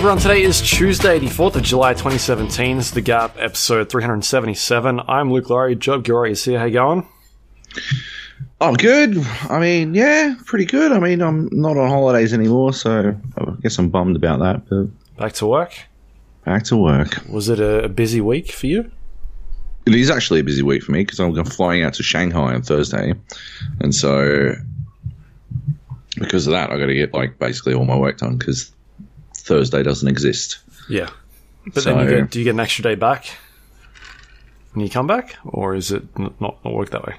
Everyone, today is Tuesday, the 4th of July 2017. This is The Gap, episode 377. I'm Luke Lawrie, Joab Gilroy is here. How you going? Oh, good. I mean, yeah, pretty good. I mean, I'm not on holidays anymore, so I guess I'm bummed about that, but Back to work? back to work. Was it a, a busy week for you? It is actually a busy week for me because I'm flying out to Shanghai on Thursday, and so because of that, I got to get like basically all my work done because Thursday doesn't exist. Yeah. But So- then you get, do you get an extra day back when you come back? Or is it not, not work that way?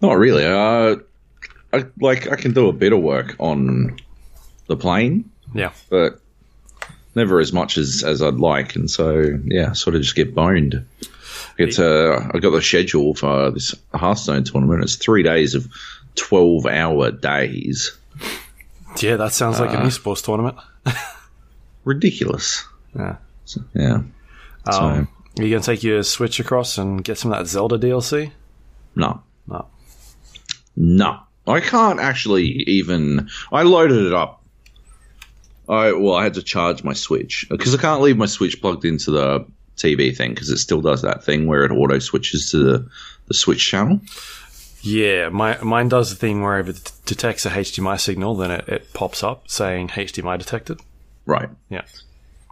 Not really. Uh, I like I can do a bit of work on the plane, Yeah. but never as much as, as I'd like, and so yeah, sort of just get boned. It's uh, I got the schedule for this Hearthstone tournament. It's three days of twelve hour days. Yeah, that sounds like an Uh, esports tournament. Ridiculous. Yeah. So, yeah. Um, are you going to take your Switch across and get some of that Zelda DLC? no, No. no, I can't actually even. I loaded it up. I well, I had to charge my Switch because I can't leave my Switch plugged into the TV thing because it still does that thing where it auto switches to the, the Switch channel. Yeah, my, mine does the thing where if it detects a HDMI signal, then it, it pops up saying HDMI detected. Right. Yeah.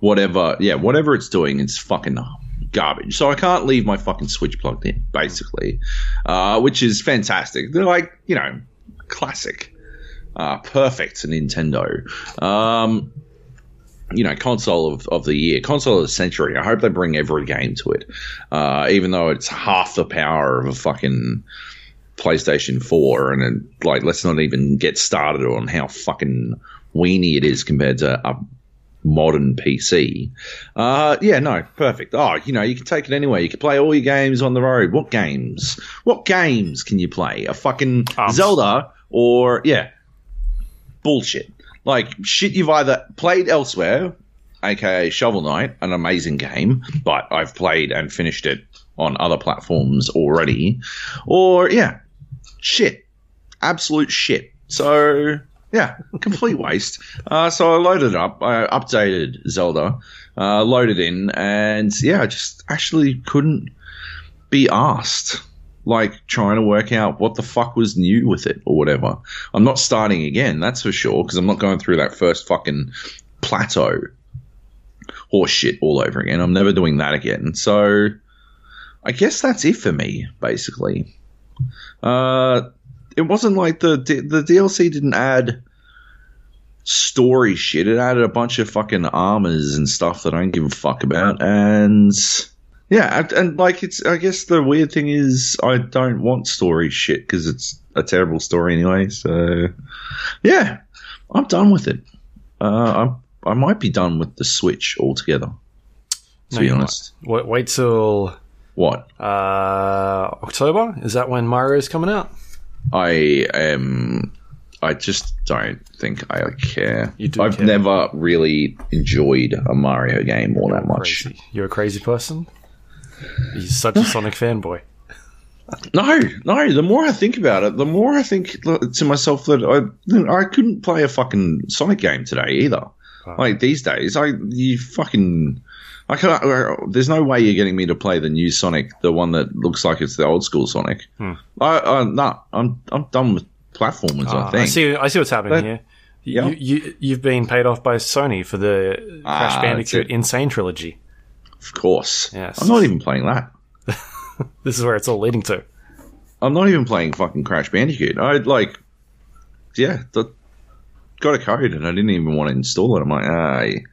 whatever, yeah, whatever it's doing, it's fucking garbage. So I can't leave my fucking Switch plugged in, basically, uh, which is fantastic. They're like, you know, classic, uh, perfect Nintendo. Um, you know, console of, of the year, console of the century. I hope they bring every game to it, uh, even though it's half the power of a fucking PlayStation 4. And like, let's not even get started on how fucking weeny it is compared to a modern PC. Uh, yeah, no, perfect. Oh, you know, you can take it anywhere. You can play all your games on the road. What games? What games can you play? A fucking Arms. Zelda or yeah, bullshit. Like shit you've either played elsewhere, aka Shovel Knight, an amazing game, but I've played and finished it on other platforms already, or yeah, shit, absolute shit. So yeah, complete waste. Uh, so I loaded it up. I updated Zelda, uh, loaded in, and yeah, I just actually couldn't be asked. Like trying to work out what the fuck was new with it or whatever. I'm not starting again, that's for sure, because I'm not going through that first fucking plateau horse shit all over again. I'm never doing that again. So I guess that's it for me, basically. Uh, it wasn't like the the DLC didn't add story shit. It added a bunch of fucking armors and stuff that I don't give a fuck about. And yeah, and, and like it's. I guess the weird thing is I don't want story shit because it's a terrible story anyway. So yeah, I'm done with it. Uh, I'm. I might be done with the Switch altogether. To No, be honest, Wait, wait till what uh, October. Is that when Mario's coming out? I am. I just don't think I care. You do I've care. never really enjoyed a Mario game all that much. Crazy. You're a crazy person. You're such a Sonic fanboy. No, no. The more I think about it, the more I think to myself that I I couldn't play a fucking Sonic game today either. Like these days, I you fucking. I can't. uh, There's no way you're getting me to play the new Sonic, the one that looks like it's the old school Sonic. Hmm. I, I no, I'm I'm done with platformers. I Ah, think. I see. I see what's happening But- here. Yeah. You, you, you've been paid off by Sony for the Crash Ah, that's Bandicoot. Insane trilogy. Of course. Yes. I'm not even playing that. This is where it's all leading to. I'm not even playing fucking Crash Bandicoot. I like, yeah, the, got a code and I didn't even want to install it. I'm like, I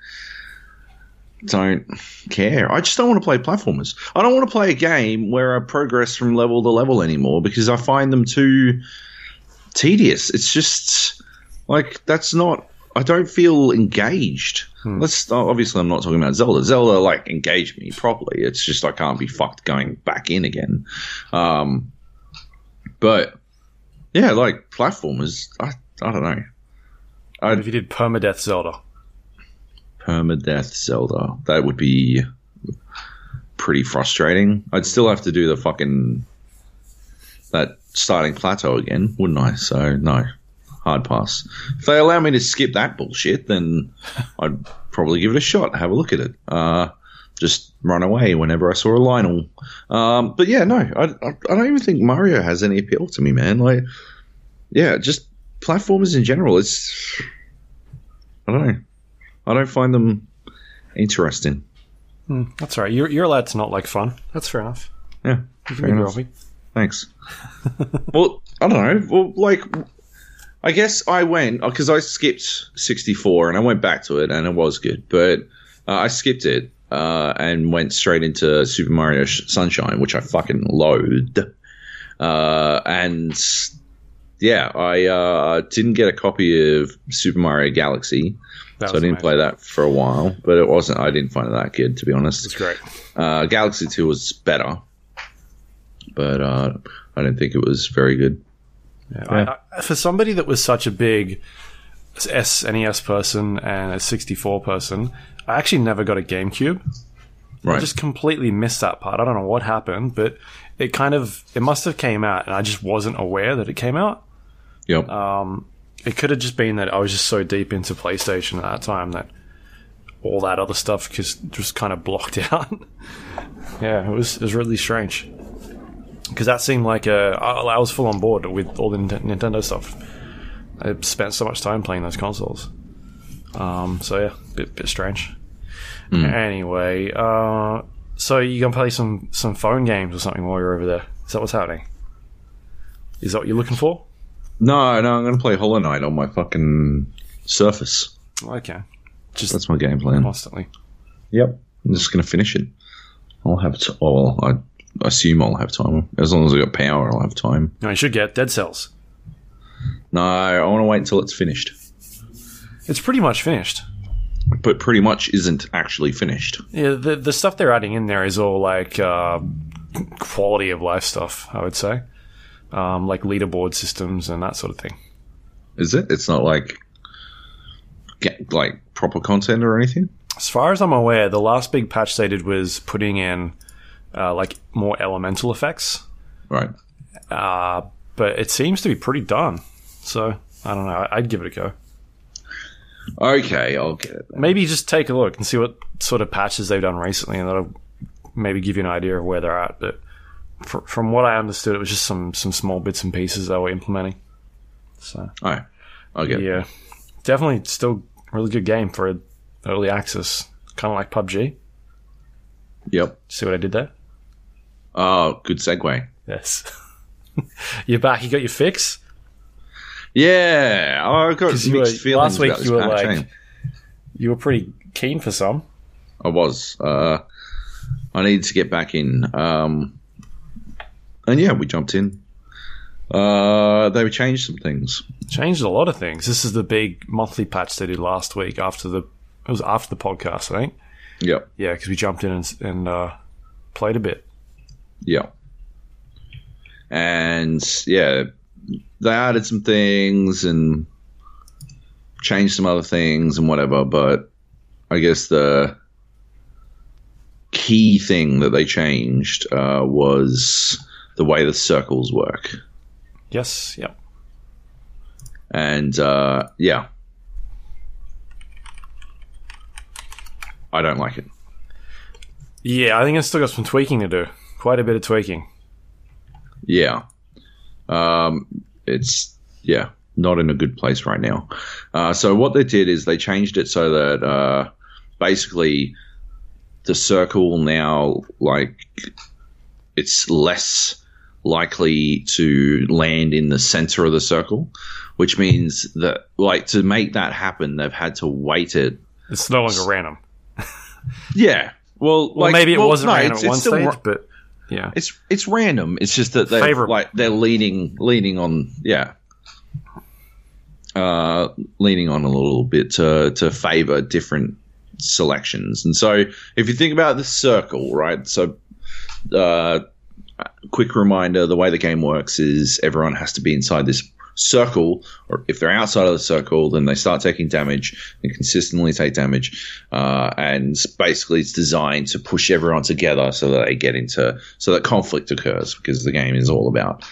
don't care. I just don't want to play platformers. I don't want to play a game where I progress from level to level anymore because I find them too tedious. It's just like that's not. I don't feel engaged. Let's obviously I'm not talking about Zelda. Zelda like engaged me properly. It's just I can't be fucked going back in again. Um, but yeah, like platformers. I I don't know. What if you did permadeath Zelda? Permadeath Zelda. That would be pretty frustrating. I'd still have to do the fucking that starting plateau again, wouldn't I? So no, hard pass. If they allow me to skip that bullshit, then I'd probably give it a shot. Have a look at it. Uh, just run away whenever I saw a Lynel. Um, but yeah, no, I, I, I don't even think Mario has any appeal to me, man. Like, yeah, just platformers in general. It's I don't know. I don't find them interesting. That's all right. You're, you're allowed to not like fun. That's fair enough. Yeah, fair enough. Thanks. well, I don't know. Well, like, I guess I went because I skipped 64 and I went back to it and it was good, but uh, I skipped it uh, and went straight into Super Mario Sunshine, which I fucking loathed. Uh, and yeah, I uh, didn't get a copy of Super Mario Galaxy, That so I didn't amazing. play that for a while. But it wasn't. I didn't find it that good, to be honest. It's great. Uh, Galaxy 2 was better, but uh, I didn't think it was very good. Yeah, I, I, for somebody that was such a big SNES person and a 64 person, I actually never got a GameCube. I Right. just completely missed that part. I don't know what happened, but it kind of it must have came out, and I just wasn't aware that it came out. yep. It could have just been that I was just so deep into PlayStation at that time that all that other stuff just just kind of blocked out. yeah, it was it was really strange because that seemed like a I, I was full on board with all the Nint- Nintendo stuff. I spent so much time playing those consoles. Um, so yeah, bit bit strange. Anyway, uh, so you gonna play some some phone games or something while you're over there? Is that what's happening? Is that what you're looking for? No, no, I'm going to play Hollow Knight on my fucking Surface. Okay, just That's my game plan. constantly. Yep. I'm just going to finish it. I'll have t- well, I assume I'll have time. As long as I got power, I'll have time. No, you should get Dead Cells. No, I want to wait until it's finished. It's pretty much finished. But pretty much isn't actually finished. Yeah, the the stuff they're adding in there is all like uh, quality of life stuff. I would say, um, like leaderboard systems and that sort of thing. Is it? It's not like get like proper content or anything. As far as I'm aware, the last big patch they did was putting in uh, like more elemental effects, Right. uh, but it seems to be pretty done. So I don't know. I'd give it a go. Okay, I'll get it. Then. Maybe just take a look and see what sort of patches they've done recently, and that'll maybe give you an idea of where they're at. But fr- from what I understood, it was just some some small bits and pieces they were implementing. So All right, get it. yeah, definitely still really good game for early access, kind of like PUBG. Yep. See what I did there? Oh, good segue. Yes. You're back. You got your fix. Yeah, oh, I've got mixed were- feelings last week you were like- eh? You were pretty keen for some. I was. Uh, I needed to get back in. Um, and yeah, we jumped in. Uh, they changed some things. Changed a lot of things. This is the big monthly patch they did last week after the. It was after the podcast, I think. Yep. Yeah, because we jumped in and, and uh, played a bit. Yeah. And yeah, they added some things and changed some other things and whatever, but I guess the key thing that they changed uh, was the way the circles work. Yes. Yep. And uh, yeah. I don't like it. Yeah, I think it's still got some tweaking to do. Quite a bit of tweaking. Yeah. Um, it's, yeah, not in a good place right now. Uh, so what they did is they changed it so that uh, basically the circle now, like, it's less likely to land in the center of the circle, which means that, like, to make that happen, they've had to weight it. It's no longer random. Yeah. Well, Well, like, maybe it well, wasn't no, random it's- at one stage, ra- but yeah. it's it's random. It's just that they're Favorable. like they're leaning leaning on yeah, uh, leaning on a little bit to to favor different selections. And so if you think about the circle, right? So, uh, quick reminder: the way the game works is everyone has to be inside this circle, or if they're outside of the circle, then they start taking damage and consistently take damage. Uh, and basically, it's designed to push everyone together so that they get into so that conflict occurs because the game is all about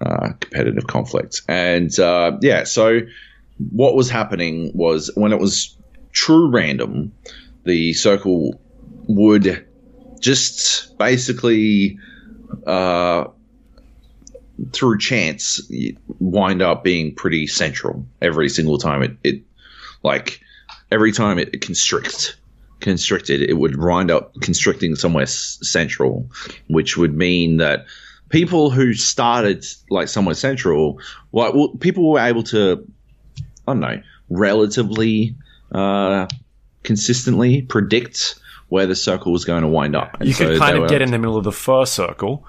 uh, competitive conflict. And uh, yeah, so what was happening was when it was true random, the circle would just basically uh, through chance wind up being pretty central every single time it, it like every time it, it constricts constricted it would wind up constricting somewhere s- central which would mean that people who started like somewhere central like well, people were able to i don't know relatively uh, consistently predict where the circle was going to wind up And You so could kind were- of get in the middle of the first circle,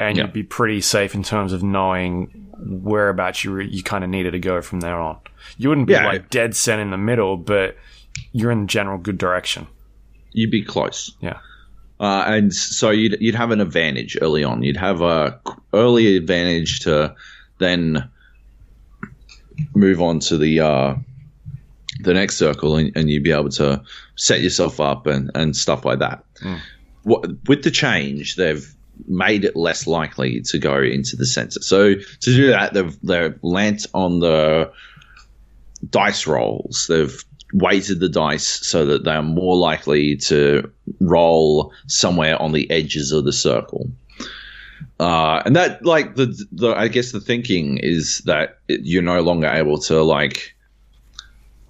and Yeah. you'd be pretty safe in terms of knowing whereabouts you re- you kind of needed to go from there on. You wouldn't be Yeah. like dead set in the middle, but you're in the general good direction. you'd be close Yeah. Uh, and so you'd you'd have an advantage early on. You'd have a early advantage to then move on to the uh, the next circle, and, and you'd be able to set yourself up and, and stuff like that. What, with the change, they've made it less likely to go into the center. So to do that, they've they've lent on the dice rolls. They've weighted the dice so that they're more likely to roll somewhere on the edges of the circle. Uh, and that, like the, the, I guess the thinking is that you're no longer able to like,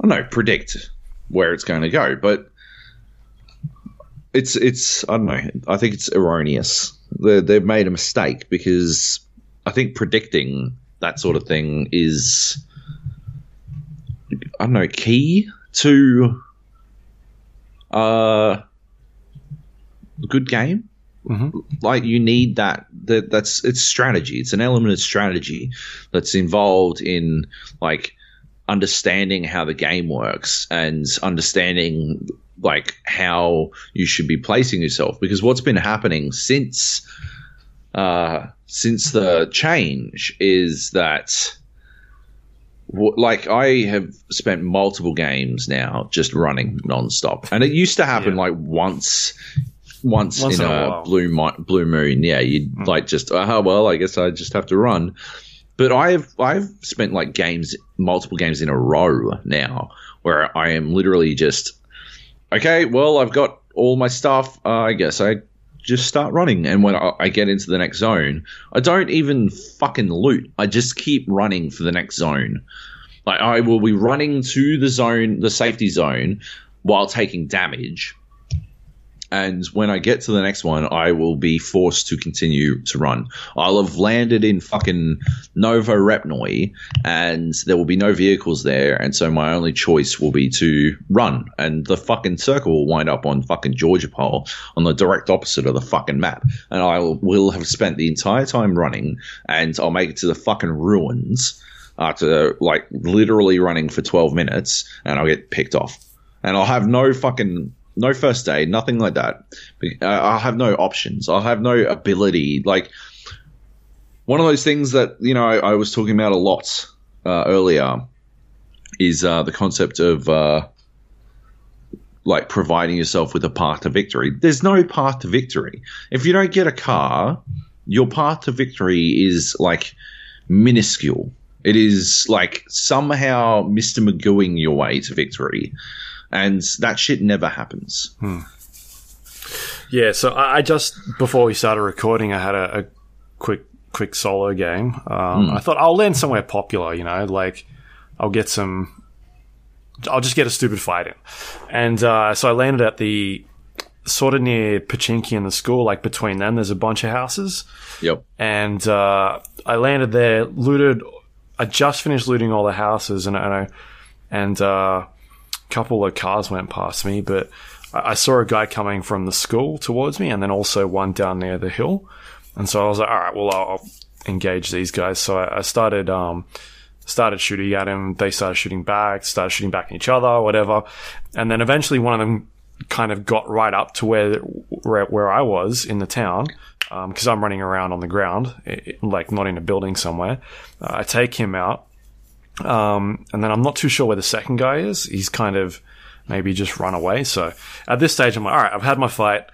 I don't know, predict where it's going to go, but it's it's I don't know. I think it's erroneous. They, they've made a mistake because I think predicting that sort of thing is I don't know key to uh, a good game. Like you need that, that. That's it's strategy. It's an element of strategy that's involved in like understanding how the game works and understanding like how you should be placing yourself. Because what's been happening since uh, since the change is that like I have spent multiple games now just running nonstop, and it used to happen Yeah. like once, once, Once in, in a a, blue mi- blue moon. Yeah, you'd like just oh well, I guess I just have to run. But I've I've spent like games, multiple games in a row now, where I am literally just okay. Well, I've got all my stuff. Uh, I guess I just start running, and when I, I get into the next zone, I don't even fucking loot. I just keep running for the next zone. Like I will be running to the zone, the safety zone, while taking damage. And when I get to the next one, I will be forced to continue to run. I'll have landed in fucking Novorepnoye, and there will be no vehicles there, and so my only choice will be to run. And the fucking circle will wind up on fucking Georgopol, on the direct opposite of the fucking map. And I will, have spent the entire time running, and I'll make it to the fucking ruins after like literally running for 12 minutes, and I'll get picked off. And I'll have no fucking no first aid, nothing like that. Uh, I'll have no options. I'll have no ability. Like one of those things that you know I, I was talking about a lot uh, earlier is uh, the concept of uh, like providing yourself with a path to victory. There's no path to victory. If you don't get a car, your path to victory is like minuscule. It is like somehow Mr. Magooing your way to victory. And that shit never happens. Yeah, so I, I just before we started recording, I had a, a quick quick solo game. Um, I thought I'll land somewhere popular, you know, like I'll get some. I'll just get a stupid fight in, and uh, so I landed at the sort of near Pochinki and the school, like between them. There's a bunch of houses, Yep. and uh, I landed there, looted. I just finished looting all the houses, and and I, and uh, couple of cars went past me, but I, saw a guy coming from the school towards me, and then also one down near the hill, and so I was like, all right, well, I'll, engage these guys. So I, started um, started shooting at him. They started shooting back, started shooting back at each other, whatever, and then eventually one of them kind of got right up to where where, where I was in the town because I'm running around on the ground, like not in a building somewhere. Uh, I take him out, um, and then I'm not too sure where the second guy is. He's kind of maybe just run away. So at this stage, I'm like, all right, I've had my fight.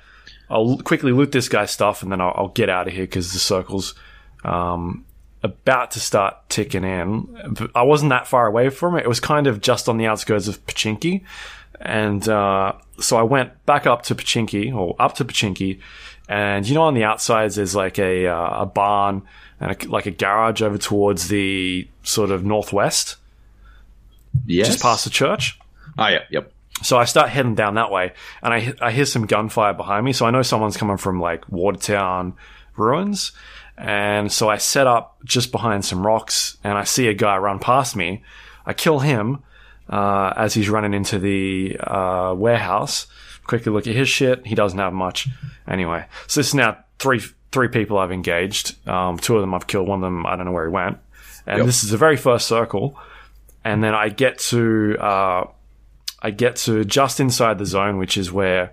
I'll quickly loot this guy's stuff, and then I'll, I'll get out of here because the circles um, about to start ticking in. I wasn't that far away from it. It was kind of just on the outskirts of Pochinki. And uh, so I went back up to Pochinki, or up to Pochinki. And you know, on the outsides, there's like a, uh, a barn and a, like a garage over towards the sort of northwest, Yes. just past the church. Oh yeah. Yep. So I start heading down that way, and I I hear some gunfire behind me. So I know someone's coming from like Watertown ruins, and so I set up just behind some rocks, and I see a guy run past me. I kill him uh, as he's running into the uh, warehouse. Quickly look at his shit. He doesn't have much. Anyway, so this is now three three people I've engaged. Um, two of them I've killed. One of them I don't know where he went. And Yep. this is the very first circle. And then I get to uh, I get to just inside the zone, which is where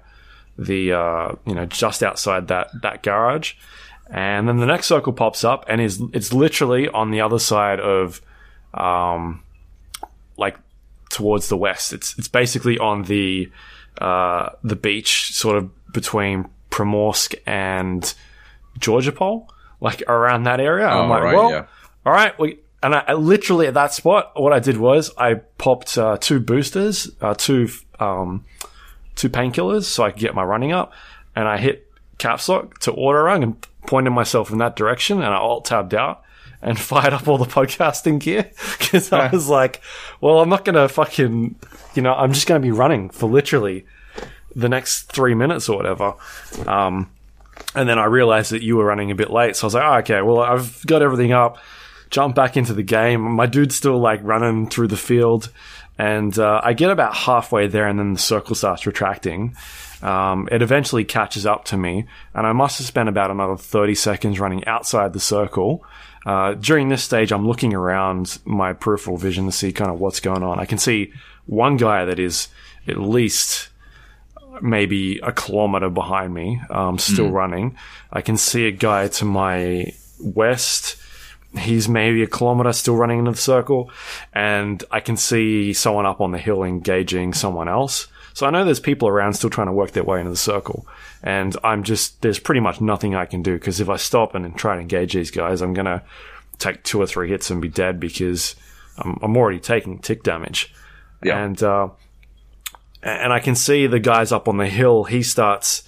the uh, you know just outside that that garage, and then the next circle pops up, and is it's literally on the other side of, um, like towards the west. It's it's basically on the uh, the beach, sort of between Primorsk and Georgopol, like around that area. I'm Oh, like, right, well, yeah. all right, we. And I, I literally at that spot, what I did was I popped uh, two boosters, uh, two um, two painkillers, so I could get my running up, and I hit caps lock to auto run and pointed myself in that direction, and I alt tabbed out and fired up all the podcasting gear because I was like, well, I'm not gonna fucking, you know, I'm just gonna be running for literally the next three minutes or whatever. Um, and then I realized that you were running a bit late, so I was like, oh, okay, well, I've got everything up. Jump back into the game. My dude's still like running through the field, and uh, I get about halfway there, and then the circle starts retracting. Um, it eventually catches up to me, and I must have spent about another 30 seconds running outside the circle. Uh, during this stage, I'm looking around my peripheral vision to see kind of what's going on. I can see one guy that is at least maybe a kilometer behind me, um, still running. I can see a guy to my west. He's maybe a kilometer still running into the circle. And I can see someone up on the hill engaging someone else. So I know there's people around still trying to work their way into the circle. And I'm just, there's pretty much nothing I can do because if I stop and try and engage these guys, I'm going to take two or three hits and be dead because I'm, I'm already taking tick damage. Yeah. And, uh, and I can see the guys up on the hill. He starts.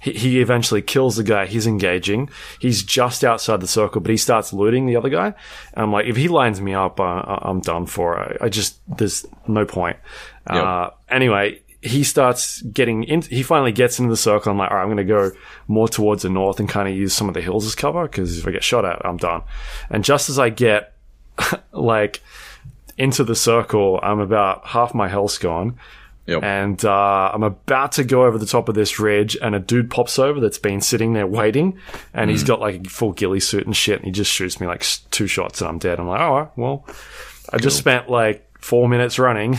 He, he eventually kills the guy he's engaging. He's just outside the circle, but he starts looting the other guy. And I'm like, if he lines me up, uh, I'm done for. I, I just there's no point. Uh, anyway, he starts getting in. He finally gets into the circle. I'm like, all right, I'm going to go more towards the north and kind of use some of the hills as cover because if I get shot at, I'm done. And just as I get like into the circle, I'm about half my health's gone. Yep. And uh, I'm about to go over the top of this ridge, and a dude pops over that's been sitting there waiting, and he's got like a full ghillie suit and shit, and he just shoots me like two shots, and I'm dead. I'm like, all right, well, I just spent like four minutes running,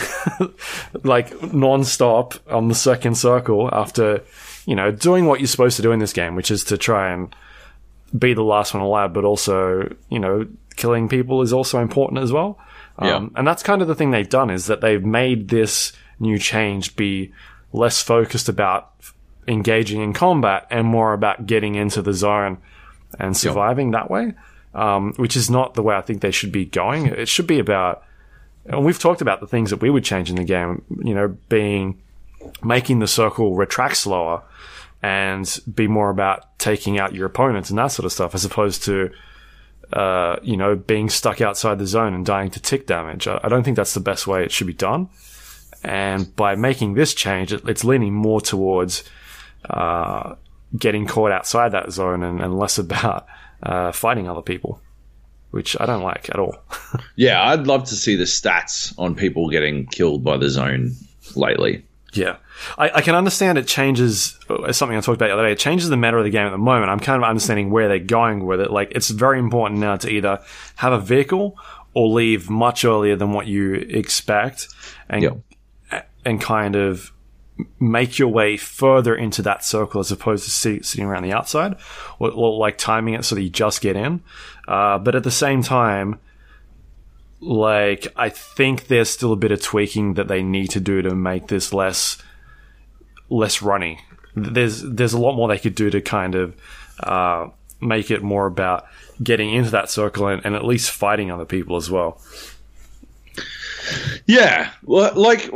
like non-stop on the second circle after, you know, doing what you're supposed to do in this game, which is to try and be the last one alive, but also, you know, killing people is also important as well. Um, And that's kind of the thing they've done is that they've made this new change be less focused about engaging in combat and more about getting into the zone and surviving that way, um, which is not the way I think they should be going. It should be about, and we've talked about the things that we would change in the game, you know, being making the circle retract slower and be more about taking out your opponents and that sort of stuff as opposed to uh, you know being stuck outside the zone and dying to tick damage. I, I don't think that's the best way it should be done. And by making this change it, it's leaning more towards uh, getting caught outside that zone and, and less about uh, fighting other people which I don't like at all Yeah, I'd love to see the stats on people getting killed by the zone lately. Yeah. I, I can understand it changes, uh, something I talked about the other day, it changes the meta of the game at the moment. I'm kind of understanding where they're going with it. Like, it's very important now to either have a vehicle or leave much earlier than what you expect and, Yep. and kind of make your way further into that circle as opposed to sit, sitting around the outside or, or like timing it so that you just get in. Uh, but at the same time, like I think there's still a bit of tweaking that they need to do to make this less less runny. There's there's a lot more they could do to kind of uh, make it more about getting into that circle and, and at least fighting other people as well. Yeah, well, like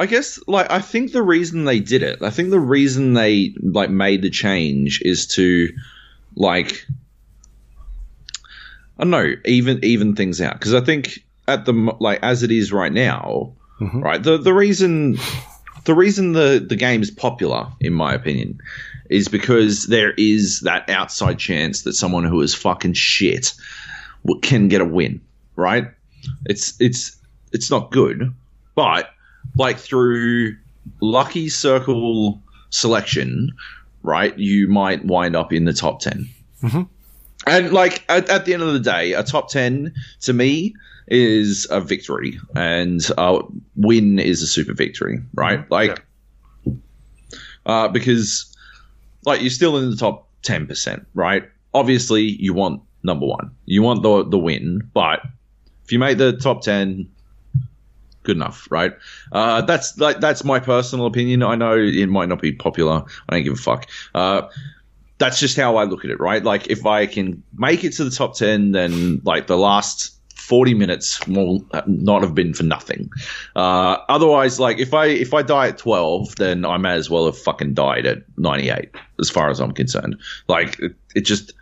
I guess like I think the reason they did it, I think the reason they like made the change is to like I don't know, even even things out because I think at the like as it is right now, mm-hmm. right? The the reason the reason the the game is popular, in my opinion, is because there is that outside chance that someone who is fucking shit w- can get a win, right? It's it's it's not good, but like through lucky circle selection, right? You might wind up in the top 10 mm-hmm. And like at, at the end of the day, a top ten to me is a victory, and a win is a super victory, right? Like, uh, because like you're still in the top ten percent, right? Obviously, you want number one, you want the the win, but if you make the top ten, good enough, right? Uh, that's like that's my personal opinion. I know it might not be popular. I don't give a fuck. Uh, that's just how I look at it, right? Like if I can make it to the top 10, then like the last 40 minutes will not have been for nothing. Uh, otherwise, like if I, if I die at 12, then I may as well have fucking died at 98 as far as I'm concerned. Like it, it just,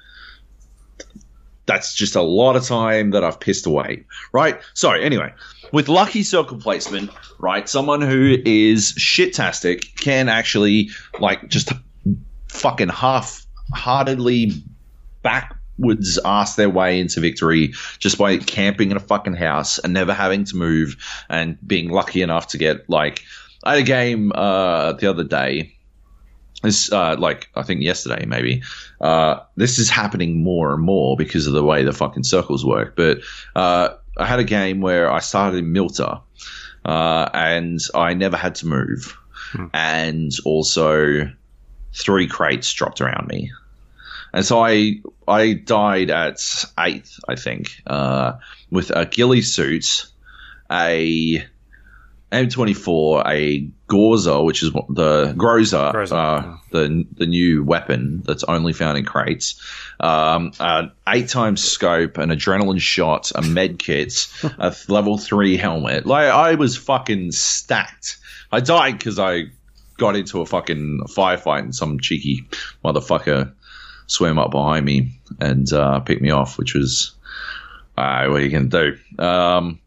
that's just a lot of time that I've pissed away, right? So anyway, with lucky circle placement, right, someone who is shit-tastic can actually like just fucking half-heartedly backwards ask their way into victory just by camping in a fucking house and never having to move and being lucky enough to get like I had a game uh, the other day. This uh, like I think yesterday maybe. Uh, this is happening more and more because of the way the fucking circles work. But uh, I had a game where I started in Mylta, uh, and I never had to move, and also three crates dropped around me. And so I I died at eighth, I think, uh, with a ghillie suit, a M24, a Gorza, which is the Groza, Groza, uh, the the new weapon that's only found in crates, um, an eight times scope, an adrenaline shot, a med kit, a level three helmet. Like I was fucking stacked. I died because I got into a fucking firefight and some cheeky motherfucker swam up behind me and uh, picked me off, which was uh, what you can do. Um,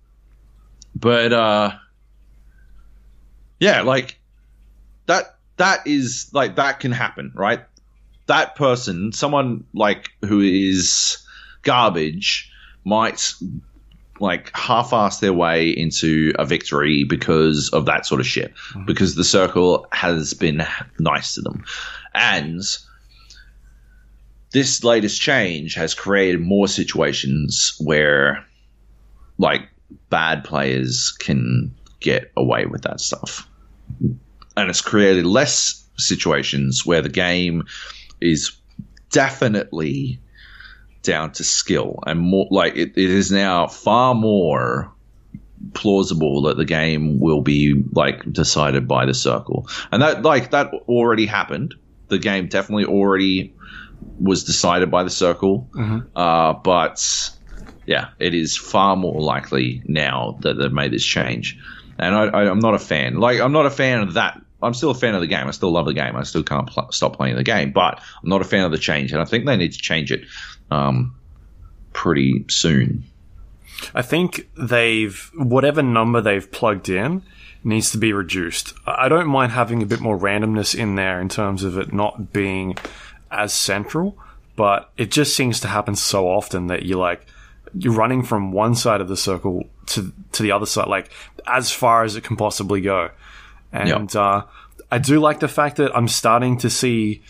but uh, yeah, like that. That is like that can happen, right? That person, someone like who is garbage, might like half-ass their way into a victory because of that sort of shit. Because the circle has been nice to them, and this latest change has created more situations where like bad players can get away with that stuff. And it's created less situations where the game is definitely down to skill and more like it, it is now far more plausible that the game will be like decided by the circle and that like that already happened the game definitely already was decided by the circle. Uh, but yeah it is far more likely now that they've made this change. And I, i'm not a fan. Like i'm not a fan of that. I'm still a fan of the game. I still love the game. I still can't pl- stop playing the game. But i'm not a fan of the change. And i think they need to change it um, pretty soon. I think they've whatever number they've plugged in needs to be reduced. I don't mind having a bit more randomness in there in terms of it not being as central, but it just seems to happen so often that you're like you're running from one side of the circle to to the other side, like as far as it can possibly go. And uh, I do like the fact that I'm starting to see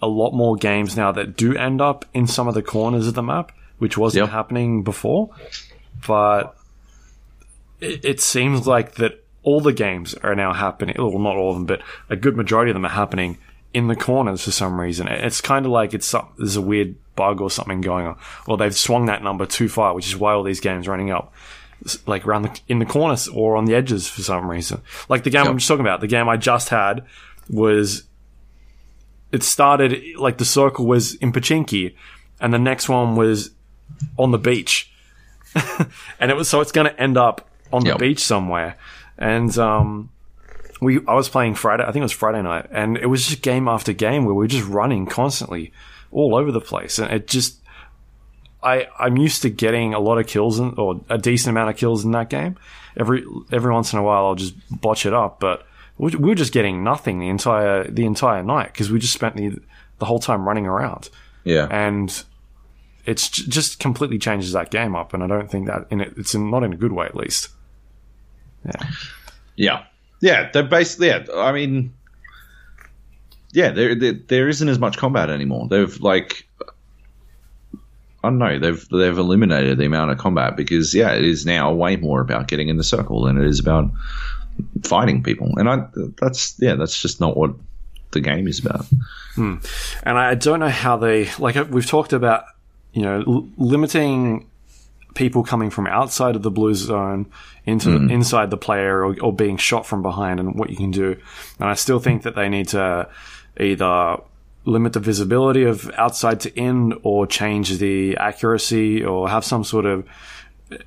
a lot more games now that do end up in some of the corners of the map, which wasn't Yep. happening before. But it, it seems like that all the games are now happening. Well, not all of them, but a good majority of them are happening in the corners for some reason. It's kind of like it's some, there's a weird bug or something going on. Or they've swung that number too far, which is why all these games are running up like around the, in the corners or on the edges for some reason. Like the game I'm just talking about, the game I just had was it started like the circle was in Pochinki, and the next one was on the beach, and it was so it's going to end up on the beach somewhere. And um, we I was playing Friday, I think it was Friday night, and it was just game after game where we were just running constantly all over the place, and it just I I'm used to getting a lot of kills in, or a decent amount of kills in that game. Every every once in a while, I'll just botch it up, but we we were just getting nothing the entire the entire night because we just spent the the whole time running around, Yeah. and it's j- just completely changes that game up. And I don't think that in it, it's in, not in a good way, at least. Yeah, yeah. Yeah, they're basically. Yeah, I mean, yeah. There, there, there isn't as much combat anymore. They've like, I don't know. They've they've eliminated the amount of combat because yeah, it is now way more about getting in the circle than it is about fighting people. And I, that's yeah, that's just not what the game is about. Hmm. And I don't know how they like. We've talked about you know l- limiting people coming from outside of the blue zone into inside the player or, or being shot from behind and what you can do. And I still think that they need to either limit the visibility of outside to in or change the accuracy or have some sort of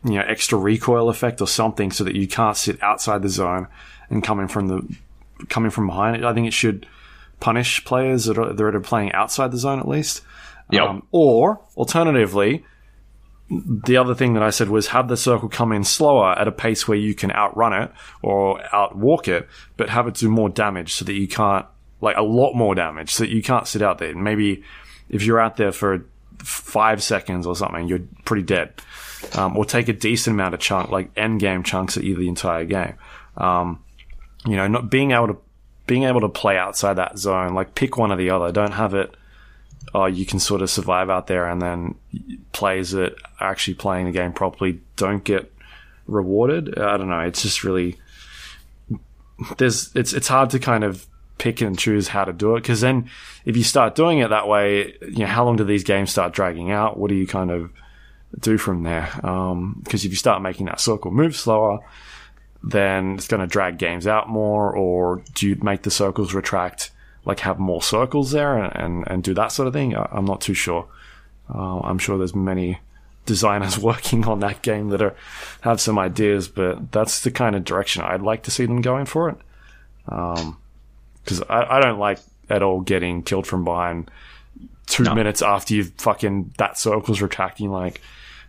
you know extra recoil effect or something so that you can't sit outside the zone and coming from the coming from behind it. I think it should punish players that are, that are playing outside the zone at least. Yep. Um, or alternatively, the other thing that I said was have the circle come in slower at a pace where you can outrun it or outwalk it, but have it do more damage so that you can't, like a lot more damage, so that you can't sit out there. Maybe if you're out there for five seconds or something, you're pretty dead. Um, or take a decent amount of chunk, like end game chunks at you the entire game. Um, you know, not being able to being able to play outside that zone, like pick one or the other. Don't have it. Oh, you can sort of survive out there, and then players that are actually playing the game properly don't get rewarded. I don't know. It's just really there's it's it's hard to kind of pick and choose how to do it because then if you start doing it that way, you know, how long do these games start dragging out? What do you kind of do from there? Um, because if you start making that circle move slower, then it's going to drag games out more, or do you make the circles retract, like have more circles there and, and, and do that sort of thing? I, I'm not too sure. Uh, I'm sure there's many designers working on that game that are have some ideas, but that's the kind of direction I'd like to see them going for it. Because I, I don't like at all getting killed from behind two No. minutes after you've fucking that circle's retracting. Like,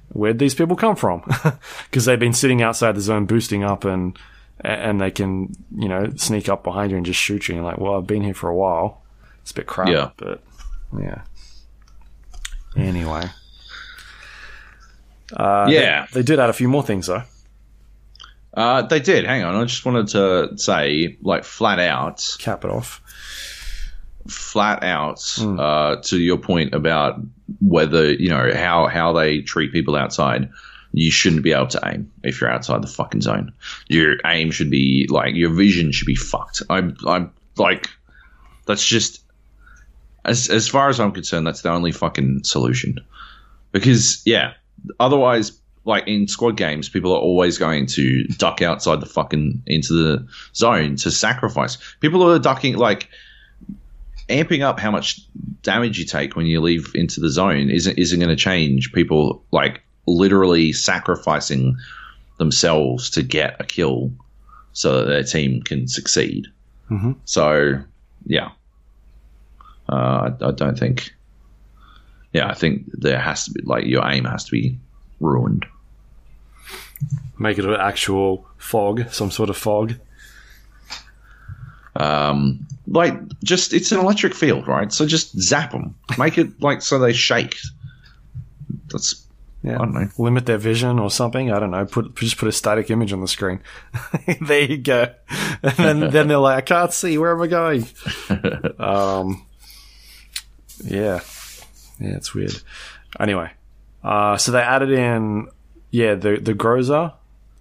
where'd these people come from? Because they've been sitting outside the zone boosting up and and they can you know sneak up behind you and just shoot you. And you're like, well, I've been here for a while. It's a bit crap, Yeah. but yeah. Anyway. Uh, Yeah. they, they did add a few more things though. Uh, they did. Hang on. I just wanted to say, like, flat out, Cap it off. flat out, uh, to your point about whether you know how how they treat people outside. You shouldn't be able to aim if you're outside the fucking zone. Your aim should be like your vision should be fucked. I'm I'm like that's just as as far as I'm concerned, that's the only fucking solution. Because yeah, otherwise, like in squad games, people are always going to duck outside the fucking into the zone to sacrifice. People are ducking like amping up how much damage you take when you leave into the zone isn't isn't going to change. People like literally sacrificing themselves to get a kill so that their team can succeed. Mhm. So yeah, uh, I, I don't think. Yeah, I think there has to be like your aim has to be ruined. Make it an actual fog, some sort of fog. Um, like just it's an electric field, right? So just zap them, make it like so they shake. That's Yeah. I don't know. Limit their vision or something. I don't know. Put just put a static image on the screen. there you go. And then then they're like, I can't see. Where am I going? um. Yeah. Yeah, it's weird. Anyway, uh, so they added in, yeah, the the Groza.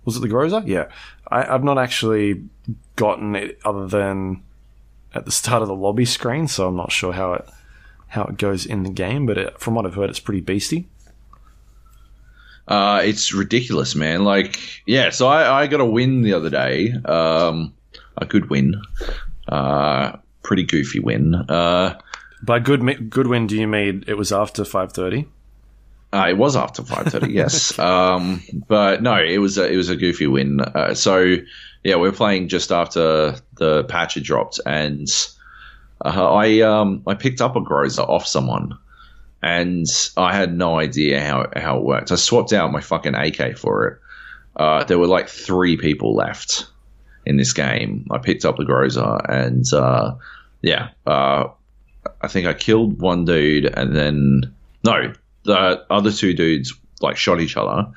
Was it the Groza? Yeah. I, I've not actually gotten it other than at the start of the lobby screen, so I'm not sure how it how it goes in the game. But it, from what I've heard, it's pretty beasty. Uh, it's ridiculous, man. Like, yeah. So I, I got a win the other day. Um, a good win. Uh, pretty goofy win. Uh, By good good win, do you mean it was after five thirty? Uh, it was after five thirty, yes. Um, but no, it was a, it was a goofy win. Uh, so yeah, we're playing just after the patch had dropped, and uh, I um, I picked up a Groza off someone, and I had no idea how how it worked. I swapped out my fucking AK for it. Uh, there were like three people left in this game. I picked up the Groza, and uh, yeah, uh, I think I killed one dude, and then no, the other two dudes like shot each other,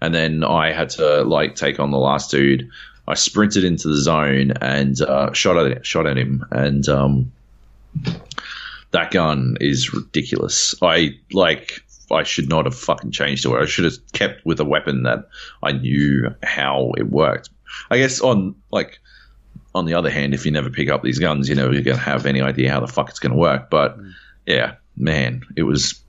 and then I had to like take on the last dude. I sprinted into the zone and uh, shot at it, shot at him, and um, that gun is ridiculous. I like. I should not have fucking changed to it. I should have kept with a weapon that I knew how it worked. I guess on like on the other hand, if you never pick up these guns, you know you're going to have any idea how the fuck it's going to work. But mm. yeah, man, it was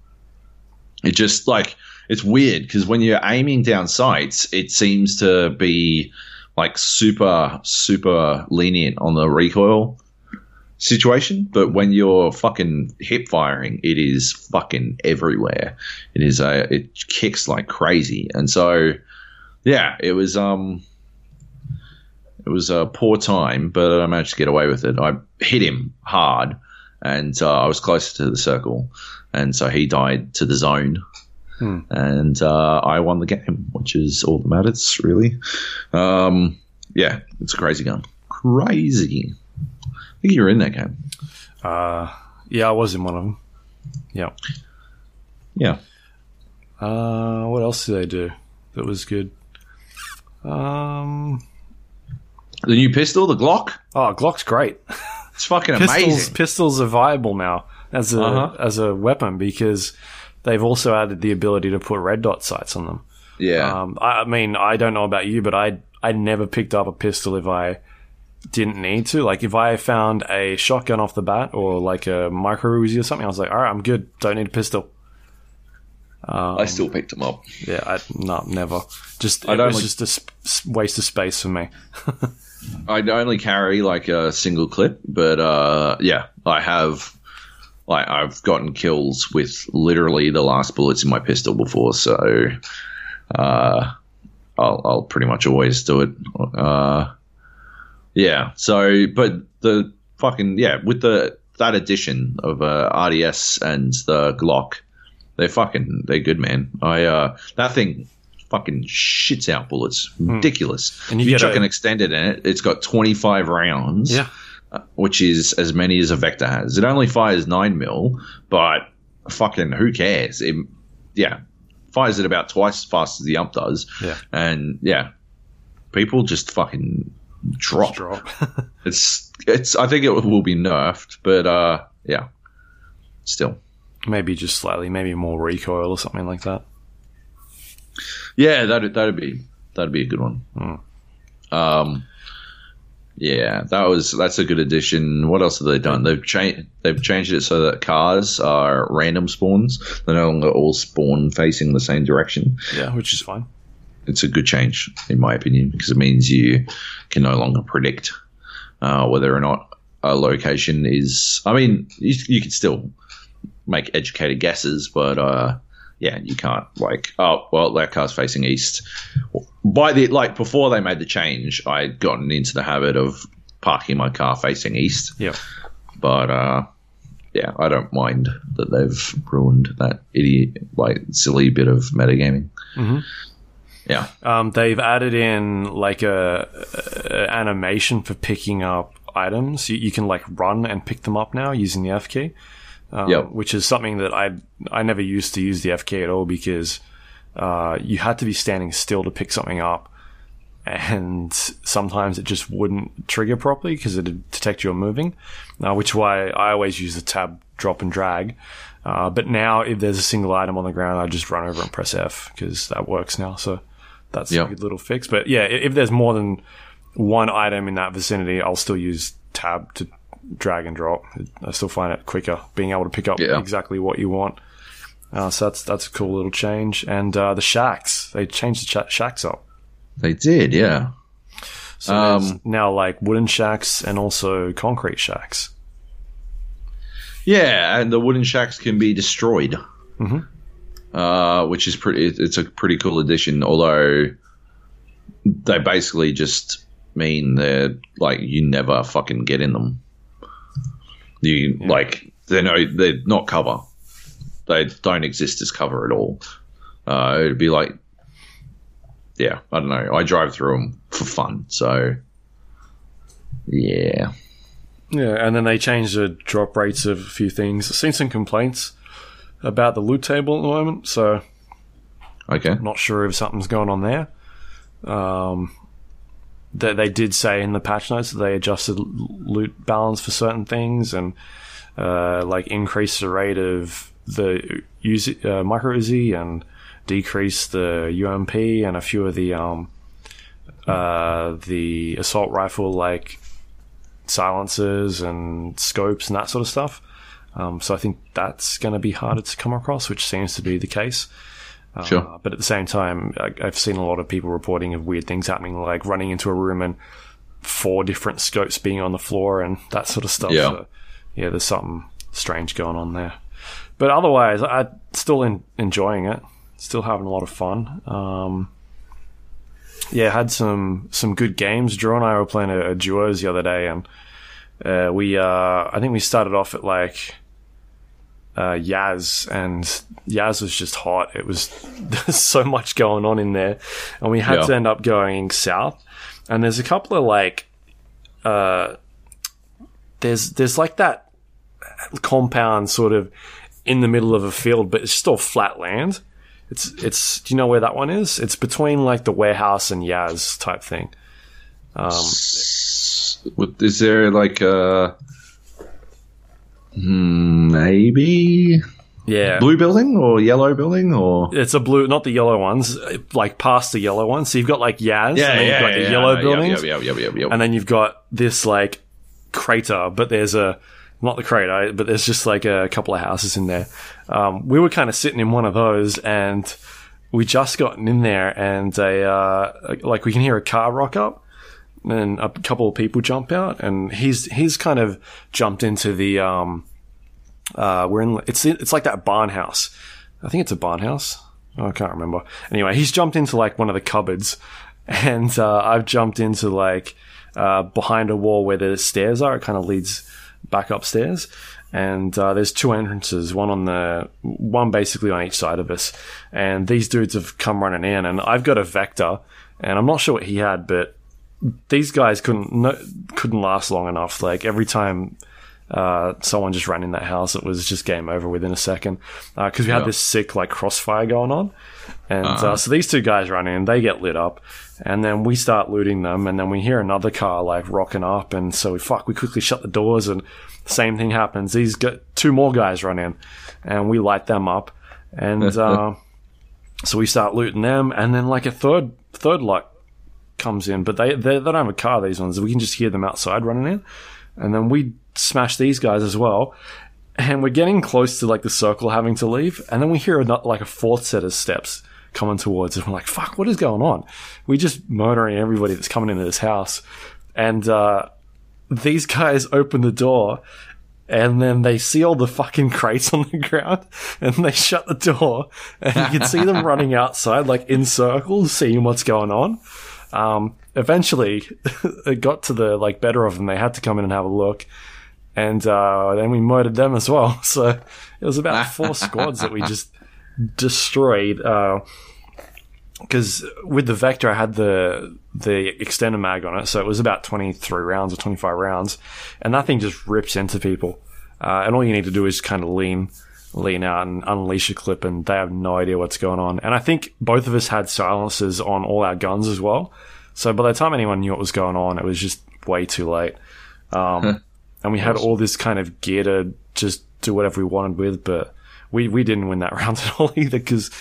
it just like it's weird because when you're aiming down sights, it seems to be like super super lenient on the recoil situation, but when you're fucking hip firing, it is fucking everywhere. It is a it kicks like crazy, and so yeah, it was um it was a poor time, but I managed to get away with it. I hit him hard, and uh, I was closer to the circle, and so he died to the zone. Hmm. And uh, I won the game, which is all that matters, really. Um, yeah, it's a crazy gun. Crazy. I think you were in that game. Uh, yeah, I was in one of them. Yeah. Yeah. Uh, what else did they do that was good? Um, The new pistol, the Glock, oh, Glock's great. it's fucking Pistols, amazing. pistols are viable now as a Uh-huh. as a weapon because they've also added the ability to put red dot sights on them. Yeah. Um, I, I mean, I don't know about you, but I I never picked up a pistol if I didn't need to. Like if I found a shotgun off the bat or like a micro Uzi or something, I was like, all right, I'm good. Don't need a pistol. I still picked them up. Yeah, I, no, never. Just it I'd was only- just a sp- waste of space for me. I only carry like a single clip, but uh, yeah, I have like I've gotten kills with literally the last bullets in my pistol before, so uh, I'll, I'll pretty much always do it. Uh, yeah, so but the fucking yeah with the that addition of uh, RDS and the Glock, they're fucking they're good, man. I uh, that thing fucking shits out bullets, ridiculous. And you if you chuck a- an extended in it, it's got twenty five rounds Yeah. which is as many as a Vector has. It only fires nine mil, but fucking who cares? It, yeah, fires it about twice as fast as the Ump does. Yeah. and yeah, people just fucking drop. Drop. It's it's. I think it will be nerfed, but uh, yeah, still. maybe just slightly, maybe more recoil or something like that. Yeah, that'd that'd be that'd be a good one. Hmm. Um, yeah, that was that's a good addition. What else have they done? They've changed they've changed it so that cars are random spawns. They're no longer all spawn facing the same direction. Yeah, which is fine. It's a good change, in my opinion, because it means you can no longer predict uh, whether or not a location is. I mean, you, you can still make educated guesses, but uh, yeah, you can't like, oh, well, that car's facing east. By the like before they made the change, I'd gotten into the habit of parking my car facing east, Yeah. but uh, yeah, I don't mind that they've ruined that idiot, like silly bit of metagaming. Mhm. Yeah, Um, they've added in like a, a animation for picking up items. You, you can like run and pick them up now using the F key, um, Yep. which is something that I I never used to use the F key at all because uh, you had to be standing still to pick something up, and sometimes it just wouldn't trigger properly because it'd detect you're moving. Uh, which is why I always use the tab drop and drag. Uh, but now, if there's a single item on the ground, I just run over and press F because that works now. So that's Yep. a good little fix. But yeah, if there's more than one item in that vicinity, I'll still use tab to drag and drop. I still find it quicker being able to pick up Yeah. exactly what you want. Uh, so that's that's a cool little change. And uh, the shacks, they changed the sh- shacks up. they did. Yeah. So Um, now like wooden shacks and also concrete shacks. Yeah, and the wooden shacks can be destroyed. Mhm. Uh, which is pretty. It's a pretty cool addition. Although they basically just mean they're like you never fucking get in them. You like they're no, they're not cover. They don't exist as cover at all. Uh, it'd be like, yeah, I don't know. I drive through them for fun, so yeah. Yeah, and then they changed the drop rates of a few things. I've seen some complaints about the loot table at the moment, so Okay. not sure if something's going on there. Um, that they did say in the patch notes that they adjusted loot balance for certain things and uh, like increased the rate of the Uzi, uh, micro Uzi and decreased the UMP and a few of the um, uh, the assault rifle like silencers and scopes and that sort of stuff. Um, so I think that's going to be harder to come across, which seems to be the case. Uh, Sure. But at the same time, I, I've seen a lot of people reporting of weird things happening, like running into a room and four different scopes being on the floor and that sort of stuff. Yeah. So, yeah, there's something strange going on there. But otherwise, I'm still in, enjoying it. Still having a lot of fun. Um, yeah, had some some good games. Drew and I were playing a, a duos the other day, and uh, we uh, I think we started off at like uh, Yaz, and Yaz was just hot. It was there's so much going on in there, and we had Yeah. to end up going south. And there's a couple of like, uh, there's there's like that compound sort of in the middle of a field, but it's still flat land. It's it's. Do you know where that one is? It's between like the warehouse and Yaz type thing. What- Is there like a hmm, maybe Yeah, blue building or yellow building or it's a blue, not the yellow ones. Like past the yellow ones. So you've got like Yaz, and then you've got the yellow buildings, Yeah, yeah, yeah, yeah, yeah. and then you've got this like crater, but there's a not the crater, but there's just like a couple of houses in there. Um, we were kind of sitting in one of those, and we just gotten in there, and a uh, like we can hear a car rock up, and a couple of people jump out, and he's he's kind of jumped into the um, uh, we're in it's it's like that barn house. I think it's a barn house. Oh, I can't remember. Anyway, he's jumped into like one of the cupboards, and uh, I've jumped into like uh, behind a wall where the stairs are. It kind of leads back upstairs, and uh, there's two entrances. One on the one basically on each side of us, and these dudes have come running in, and I've got a vector, and I'm not sure what he had, but these guys couldn't no, couldn't last long enough. Like every time uh, someone just ran in that house, it was just game over within a second because we had Yeah. this sick like crossfire going on, and uh, so these two guys run in, they get lit up, and then we start looting them, and then we hear another car like rocking up, and so we fuck, we quickly shut the doors, and same thing happens. These got two more guys run in, and we light them up, and uh, so we start looting them, and then like a third third lot comes in, but they, they they don't have a car. These ones, we can just hear them outside running in, and then we smash these guys as well. And we're getting close to like the circle having to leave, and then we hear a, like a fourth set of steps coming towards us. We're like, "Fuck, what is going on?" We're just murdering everybody that's coming into this house, and uh, these guys open the door, and then they see all the fucking crates on the ground, and they shut the door, and you can see them running outside like in circles, seeing what's going on. Um, eventually, it got to the like better of them. They had to come in and have a look, and uh, then we murdered them as well. So it was about four squads that we just destroyed. Because with the Vector, I had the the extended mag on it, so it was about twenty three rounds or twenty five rounds, and that thing just rips into people. Uh, and all you need to do is kind of lean lean out and unleash a clip, and they have no idea what's going on. And I think both of us had silencers on all our guns as well. So by the time anyone knew what was going on, it was just way too late. Um, and we had all this kind of gear to just do whatever we wanted with, but we, we didn't win that round at all either because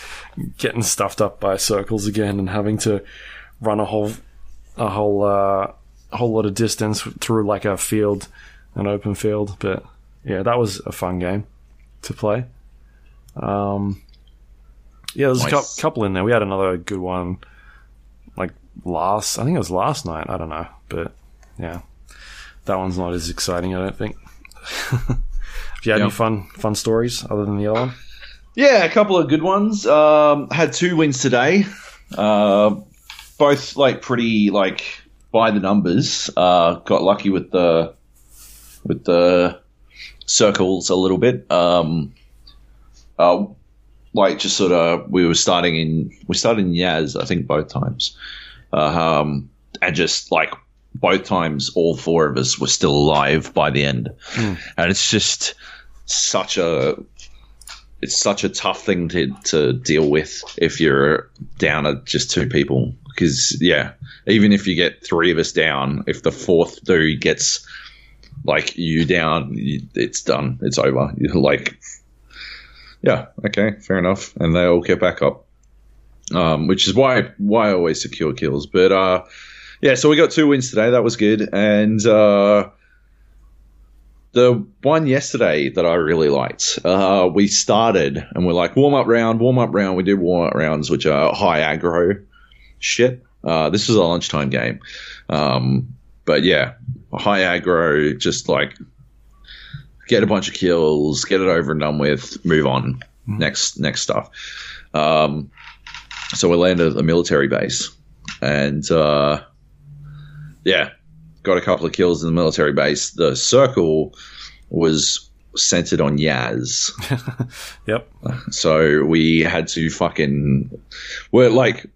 getting stuffed up by circles again and having to run a whole a whole uh, a whole lot of distance through like a field, an open field. But yeah, that was a fun game to play. Um, yeah, there's a cou- couple in there. We had another good one, like last. I think it was last night. I don't know, but yeah, that one's not as exciting. I don't think. Have you had any fun fun stories other than the other one? Yeah, a couple of good ones. Um, had two wins today. Uh, both like pretty like by the numbers. Uh, got lucky with the with the circles a little bit. Um, uh, like just sort of we were starting in we started in Yaz I think both times, uh, um, and just like both times all four of us were still alive by the end, and it's just such a it's such a tough thing to, to deal with if you're down at just two people. Because yeah, even if you get three of us down, if the fourth dude gets like you down, it's done. It's over. You're like, yeah, okay, fair enough, and they all get back up. Um, which is why why I always secure kills. But uh, yeah, so we got two wins today. That was good, and uh, the one yesterday that I really liked, uh, we started and we're like warm up round, warm up round. We did warm up rounds, which are high aggro shit. Uh, this was a lunchtime game, um, but yeah, high aggro, just like get a bunch of kills, get it over and done with, move on. Next, next stuff. Um, so we landed at the military base, and uh, yeah, got a couple of kills in the military base. The circle was centered on Yaz, Yep. so we had to fucking. We're like,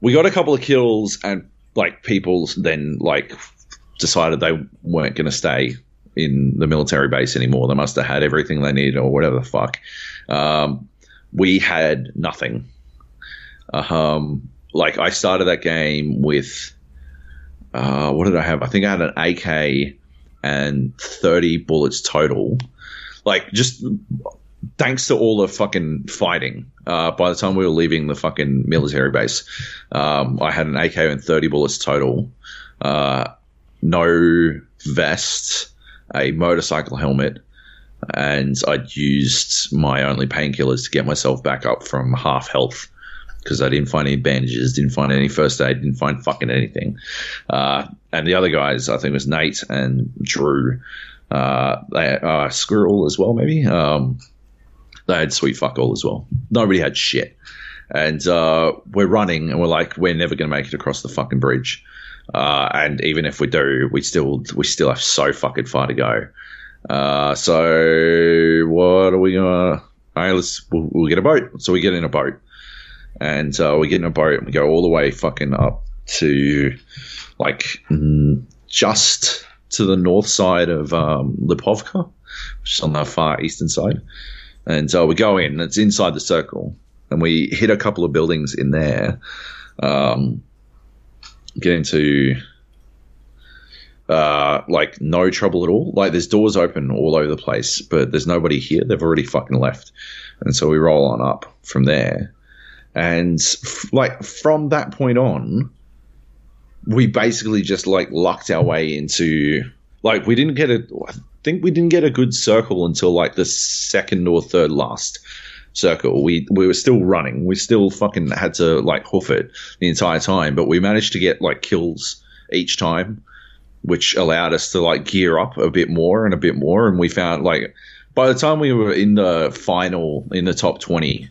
we got a couple of kills, and like people then like decided they weren't going to stay in the military base anymore. They must have had everything they needed or whatever the fuck. Um, we had nothing. Um, like I started that game with uh, what did I have? I think I had an AK and 30 bullets total. Like, just thanks to all the fucking fighting, uh, by the time we were leaving the fucking military base, um, I had an AK and 30 bullets total. Uh, no vest, a motorcycle helmet, and I'd used my only painkillers to get myself back up from half health because I didn't find any bandages, didn't find any first aid, didn't find fucking anything. Uh, and the other guys, I think it was Nate and Drew, uh, they uh, Squirrel as well, maybe. Um, they had sweet fuck all as well. Nobody had shit. And uh, we're running, and we're like, we're never going to make it across the fucking bridge. Uh, and even if we do, we still we still have so fucking far to go. Uh, so what are we gonna? Right, let's we'll, we'll get a boat. So we get in a boat and uh, we get in a boat and we go all the way fucking up to like just to the north side of um, Lipovka, which is on the far eastern side. And so we go in, it's inside the circle, and we hit a couple of buildings in there. Um, get into uh, like no trouble at all. Like there's doors open all over the place, but there's nobody here. They've already fucking left, and so we roll on up from there. And f- like from that point on, we basically just like lucked our way into like we didn't get a. I think we didn't get a good circle until like the second or third last circle. We we were still running. We still fucking had to like hoof it the entire time, but we managed to get like kills each time, which allowed us to like gear up a bit more and a bit more. And we found like by the time we were in the final in the top twenty,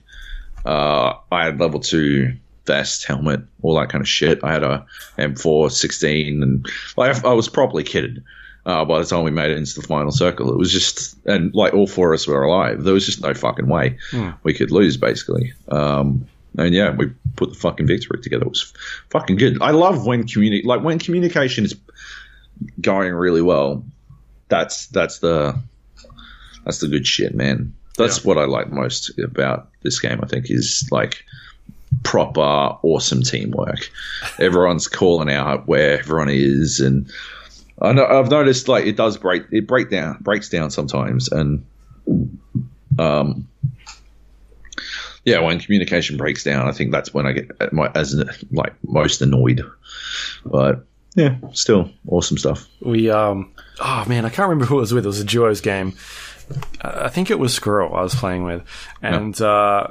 uh, I had level two vest, helmet, all that kind of shit. I had a M416 and like I was properly kitted. Uh, by the time we made it into the final circle, it was just and like all four of us were alive. There was just no fucking way we could lose, basically. Um, and yeah, we put the fucking victory together. It was fucking good. I love when communi- like when communication is going really well. That's that's the that's the good shit, man. That's Yeah. what I like most about this game. I think is like proper awesome teamwork. Everyone's calling out where everyone is, and I know I've noticed like it does break it break down breaks down sometimes, and um, yeah, when communication breaks down, I think that's when I get my, as like most annoyed. But yeah, still awesome stuff. We um oh man, I can't remember who it was with. It was a duos game. I think it was Squirrel I was playing with, and uh,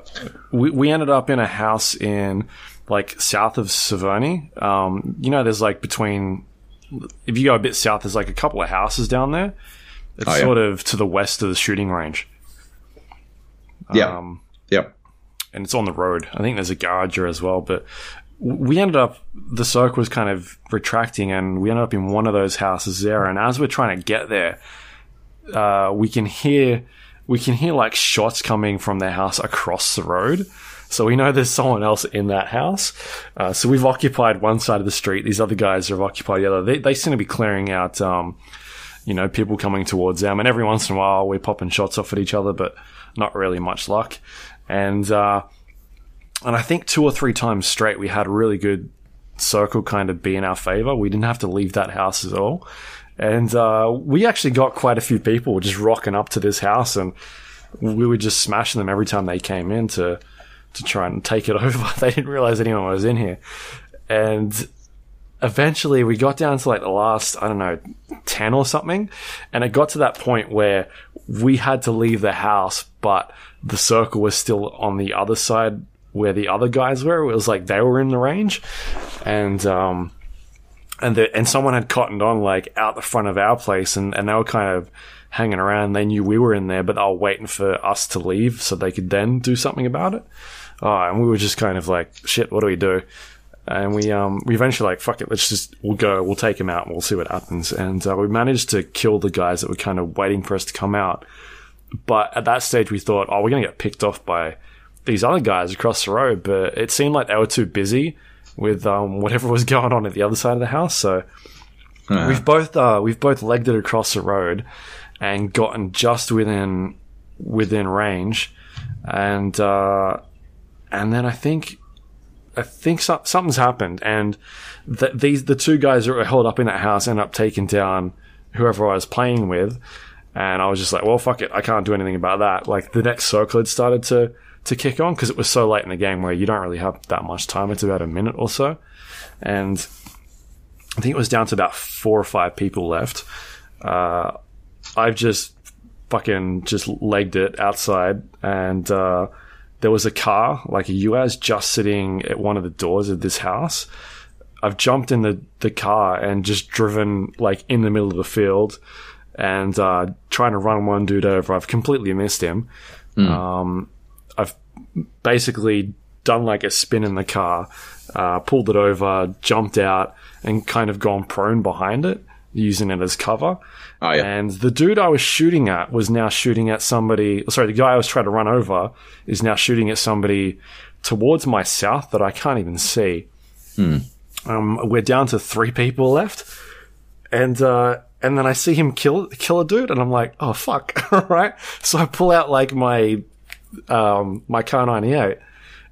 we we ended up in a house in like south of Severny. Um, you know, there's like between if you go a bit south, there's like a couple of houses down there. It's Oh, yeah. sort of to the west of the shooting range. Yeah. Um, Yep. and it's on the road. I think there's a garage as well, but we ended up the circle was kind of retracting, and we ended up in one of those houses there. And as we're trying to get there, uh, we can hear we can hear like shots coming from their house across the road. So we know there's someone else in that house. Uh, so we've occupied one side of the street. These other guys have occupied the other. They, they seem to be clearing out, um, you know, people coming towards them. And every once in a while, we're popping shots off at each other, but not really much luck. And uh, and I think two or three times straight, we had a really good circle kind of be in our favor. We didn't have to leave that house at all. And uh, we actually got quite a few people just rocking up to this house, and we were just smashing them every time they came in to to try and take it over. they didn't realize anyone was in here, and eventually we got down to like the last I don't know ten or something, and it got to that point where we had to leave the house, but the circle was still on the other side where the other guys were. It was like they were in the range, and um, and the, and someone had cottoned on like out the front of our place, and, and they were kind of hanging around. They knew we were in there, but they were waiting for us to leave so they could then do something about it. Oh, and we were just kind of like, shit, what do we do? And we um we eventually like fuck it, let's just we'll go, we'll take him out, and we'll see what happens. And uh, we managed to kill the guys that were kind of waiting for us to come out. But at that stage, we thought, oh, we're gonna get picked off by these other guys across the road. But it seemed like they were too busy with um, whatever was going on at the other side of the house. So we've both uh, we've both legged it across the road and gotten just within within range, and uh, and then I think I think so- something's happened, and th- these the two guys that were held up in that house end up taking down whoever I was playing with, and I was just like, well, fuck it, I can't do anything about that. Like the next circle had started to to kick on because it was so late in the game where you don't really have that much time. It's about a minute or so, and I think it was down to about four or five people left. Uh, I've just fucking just legged it outside, and uh, there was a car, like a UAZ, just sitting at one of the doors of this house. I've jumped in the, the car and just driven like in the middle of the field and uh, trying to run one dude over. I've completely missed him. Um, I've basically done like a spin in the car, uh, pulled it over, jumped out, and kind of gone prone behind it, using it as cover. Oh, yeah. And the dude I was shooting at was now shooting at somebody. Sorry, the guy I was trying to run over is now shooting at somebody towards my south that I can't even see. Um, we're down to three people left, and uh, and then I see him kill kill a dude, and I'm like, oh fuck, all right. So I pull out like my um, my Kar98,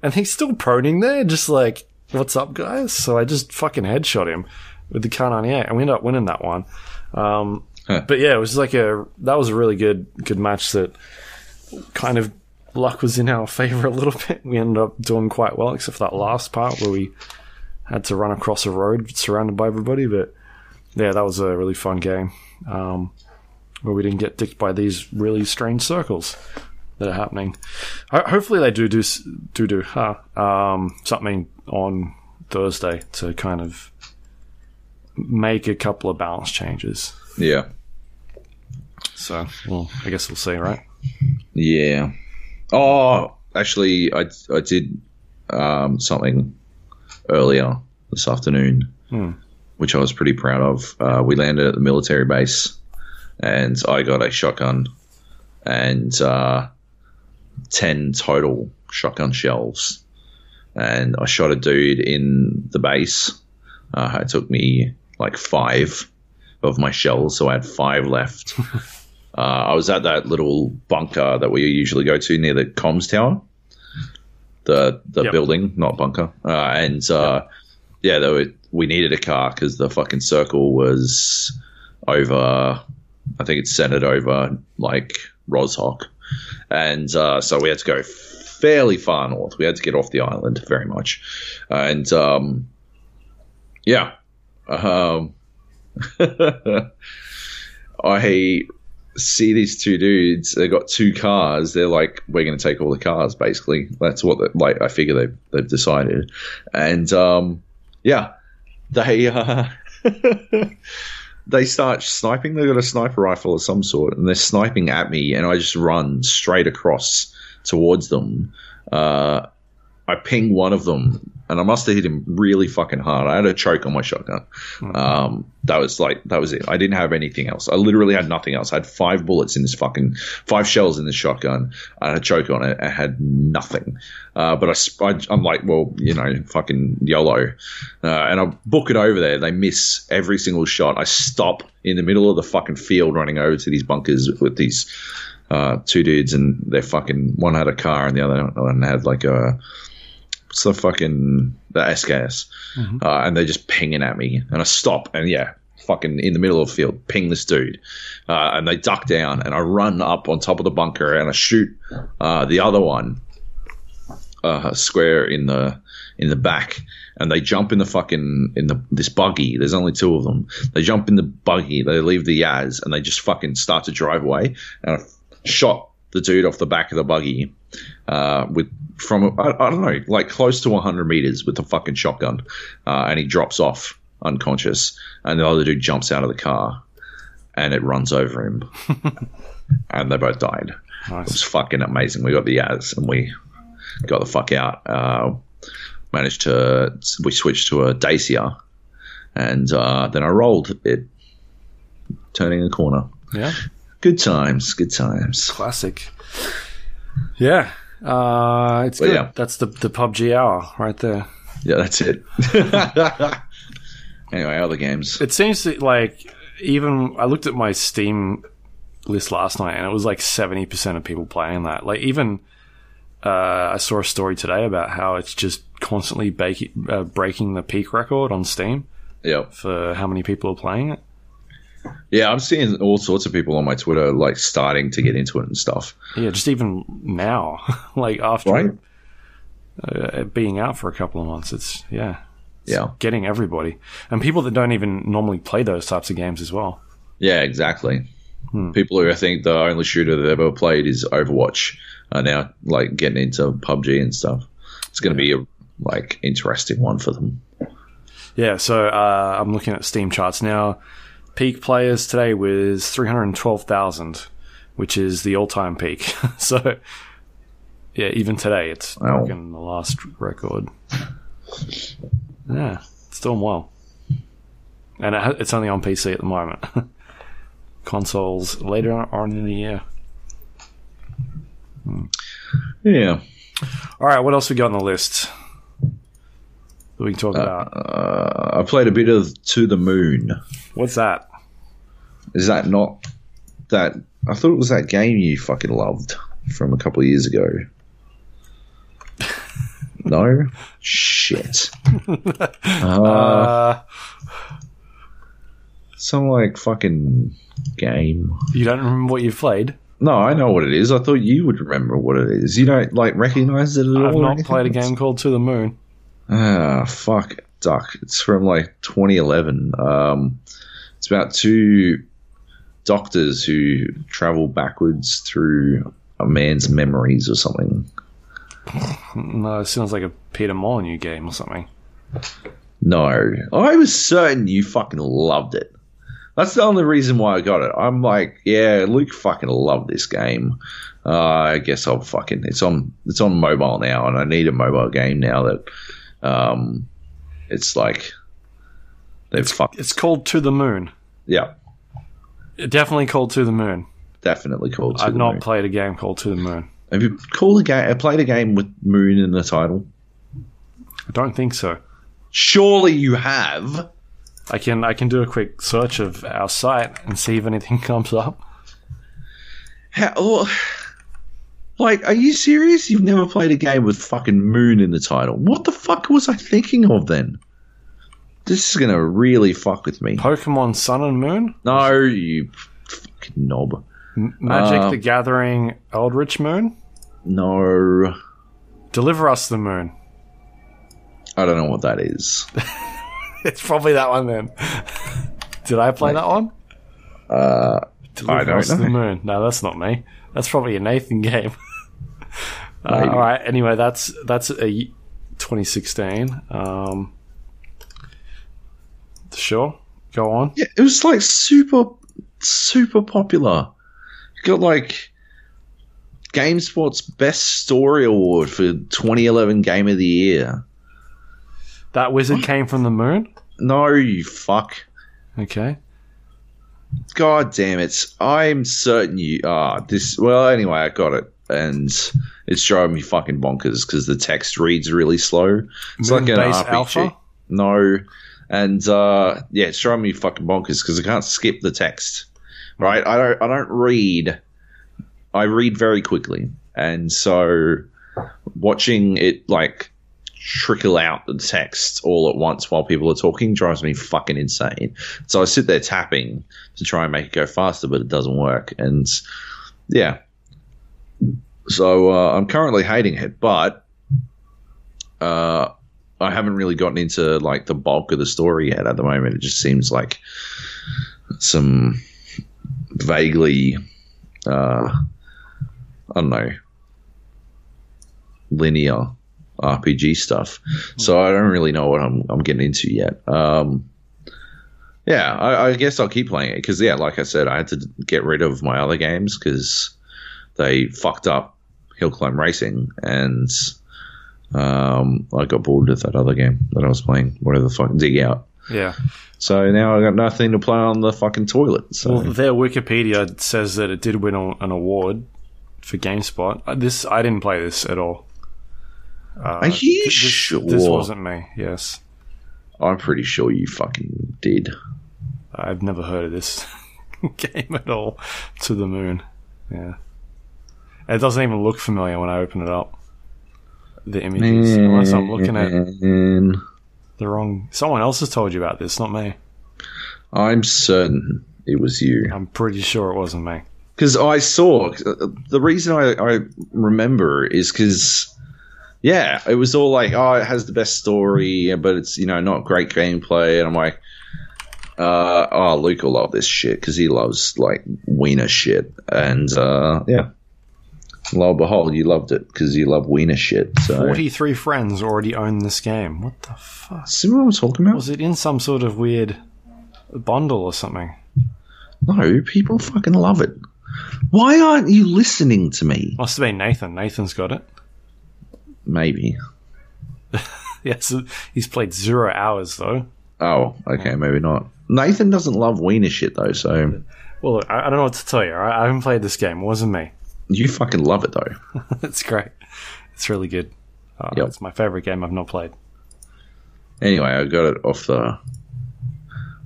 and he's still proning there, just like, what's up, guys? So I just fucking headshot him with the Kar98, and we end up winning that one. Um, Huh. But yeah, it was like a that was a really good good match that kind of luck was in our favor a little bit. We ended up doing quite well, except for that last part where we had to run across a road surrounded by everybody. But yeah, that was a really fun game um, where we didn't get dicked by these really strange circles that are happening. Ho- hopefully, they do do do do huh, um, something on Thursday to kind of make a couple of balance changes. Yeah. So, well, I guess we'll see, right? Yeah. Oh, actually, I I did um, something earlier this afternoon, which I was pretty proud of. Uh, we landed at the military base, and I got a shotgun and uh, ten total shotgun shells, and I shot a dude in the base. Uh, it took me like five of my shells, so I had five left. Uh, I was at that little bunker that we usually go to near the comms tower, the the Yep. building, not bunker. Uh, and uh, yeah, there were, we needed a car because the fucking circle was over. I think it's centered over like Rozhok, and uh, so we had to go fairly far north. We had to get off the island very much, and um, yeah. Um, I see these two dudes. They've got two cars. They're like, we're going to take all the cars. Basically, that's what they, like I figure they they've decided. And um, yeah, they uh, they start sniping. They've got a sniper rifle of some sort, and they're sniping at me. And I just run straight across towards them. Uh, I ping one of them, and I must have hit him really fucking hard. I had a choke on my shotgun. Um, that was like that was it. I didn't have anything else. I literally had nothing else. I had five bullets in this fucking five shells in this shotgun. I had a choke on it. I had nothing. Uh, but I, I, I'm like, well, you know, fucking YOLO. Uh, and I book it over there. They miss every single shot. I stop in the middle of the fucking field running over to these bunkers with these uh, two dudes, and they're fucking one had a car and the other one had like a what's the fucking the SKS, uh, and they're just pinging at me, and I stop, and yeah, fucking in the middle of the field, ping this dude, uh, and they duck down, and I run up on top of the bunker, and I shoot uh, the other one uh, square in the in the back, and they jump in the fucking in the this buggy. There's only two of them. They jump in the buggy, they leave the Yaz, and they just fucking start to drive away, and I shot the dude off the back of the buggy uh, with from I, I don't know like close to 100 meters with a fucking shotgun, uh, and he drops off unconscious, and the other dude jumps out of the car, and it runs over him, and they both died. It was fucking amazing. We got the Yaz, and we got the fuck out. Uh, managed to we switched to a Dacia, and uh, then I rolled it, turning a corner. Yeah. Good times, good times. Classic. Yeah. Uh, it's But good. yeah. That's the the PUBG hour right there. Yeah, that's it. anyway, other games. It seems that, like even I looked at my Steam list last night and it was like seventy percent of people playing that. Like even uh, I saw a story today about how it's just constantly bake- uh, breaking the peak record on Steam Yeah, for how many people are playing it. Yeah. I'm seeing all sorts of people on my Twitter like starting to get into it and stuff. Yeah, just even now, like after Right. uh, being out for a couple of months, it's yeah, it's Yeah. getting everybody and people that don't even normally play those types of games as well. Yeah, exactly. People who I think the only shooter they've ever played is Overwatch are now like getting into PUBG and stuff. It's going to be a like interesting one for them. Yeah, so uh, I'm looking at Steam charts now. Peak players today was 312,000, which is the all-time peak. so, yeah, even today it's Wow. broken the last record. Yeah, it's doing well, and it it's only on PC at the moment. Consoles later on in the year. Hmm. Yeah. All right, what else we got on the list that we can talk about? Uh, I played a bit of To the Moon. What's that? Is that not that? I thought it was that game you fucking loved from a couple of years ago. No? Shit. Uh, Uh, some like fucking game. you don't remember what you've played? No, I know what it is. I thought you would remember what it is. You don't like recognize it at all. I've not played a game called To the Moon. Ah, fuck, duck. It's from like 2011. Um, it's about two doctors who travel backwards through a man's memories or something. No, it sounds like a Peter Molyneux game or something. No, I was certain you fucking loved it. That's the only reason why I got it. I'm like, yeah, Luke fucking loved this game. Uh, I guess I'll fucking it's on it's on mobile now, and I need a mobile game now that um, it's like they've fucked. It's called To the Moon. Yeah, Definitely called To the Moon. definitely called. To the Moon. I've not Moon. played a game called To the Moon. Have you called a game? I played a game with Moon in the title? I don't think so. Surely you have. I can I can do a quick search of our site and see if anything comes up. How, oh, like, are you serious? You've never played a game with fucking Moon in the title? What the fuck was I thinking of then? This is gonna really fuck with me. Pokemon Sun and Moon, No, you fucking knob. M- Magic Um, the Gathering Eldritch Moon, No, Deliver Us the Moon. I don't know what that is. It's probably that one then. Did I play that one? Uh, Deliver I don't Us the. Moon. No, that's not me. That's probably a Nathan game. Uh, all right. Anyway, that's that's a y- 2016. Um, sure. Go on. yeah, it was like super, super popular. You got like GameSpot's Best Story Award for 2011 Game of the Year. That wizard came from the moon. No, you fuck. Okay. God damn it. I'm certain you. Ah, this. Well, anyway, I got it. And it's driving me fucking bonkers because the text reads really slow. It's like an RPG. alpha? No. And uh, yeah, it's driving me fucking bonkers because I can't skip the text. Right? I don't. I don't read. I read very quickly, and so watching it like trickle out the text all at once while people are talking drives me fucking insane. So I sit there tapping to try and make it go faster, but it doesn't work. And yeah, so uh, I'm currently hating it, but uh, I haven't really gotten into like the bulk of the story yet. At the moment, it just seems like some vaguely, uh, I don't know, linear RPG stuff. So I don't really know what I'm I'm getting into yet. Um, yeah, I, I guess I'll keep playing it because yeah, like I said, I had to get rid of my other games because they fucked up Hill Climb Racing and um, I got bored with that other game that I was playing, whatever the fuck, Dig Out. Yeah. So now I got nothing to play on the fucking toilet. So Well, their Wikipedia says that it did win an award for GameSpot. Uh, This I didn't play this at all. Uh, are you this, sure? This wasn't me. Yes, I'm pretty sure you fucking did. I've never heard of this game at all. To the moon. Yeah. It doesn't even look familiar when I open it up. The images, unless I'm looking at the wrong. Someone else has told you about this, not me. I'm certain it was you. I'm pretty sure it wasn't me. because I saw the reason I, I remember is because yeah, it was all like oh, it has the best story, but it's you know not great gameplay, and I'm like. Uh, oh, Luke will love this shit because he loves like wiener shit, and uh, yeah, lo and behold, you loved it because you love wiener shit. So, Forty-three friends already own this game. What the fuck? see what I'm talking about? Was it in some sort of weird bundle or something? No, people fucking love it. Why aren't you listening to me? Must have been Nathan. Nathan's got it. Maybe. Yes, he's played zero hours though. Oh, okay, maybe not. Nathan doesn't love wiener shit though, so Well, look, I, I don't know what to tell you. right? I haven't played this game. It wasn't me. You fucking love it though. it's great. It's really good. Uh, Yep. It's my favorite game I've not played. Anyway, I got it off the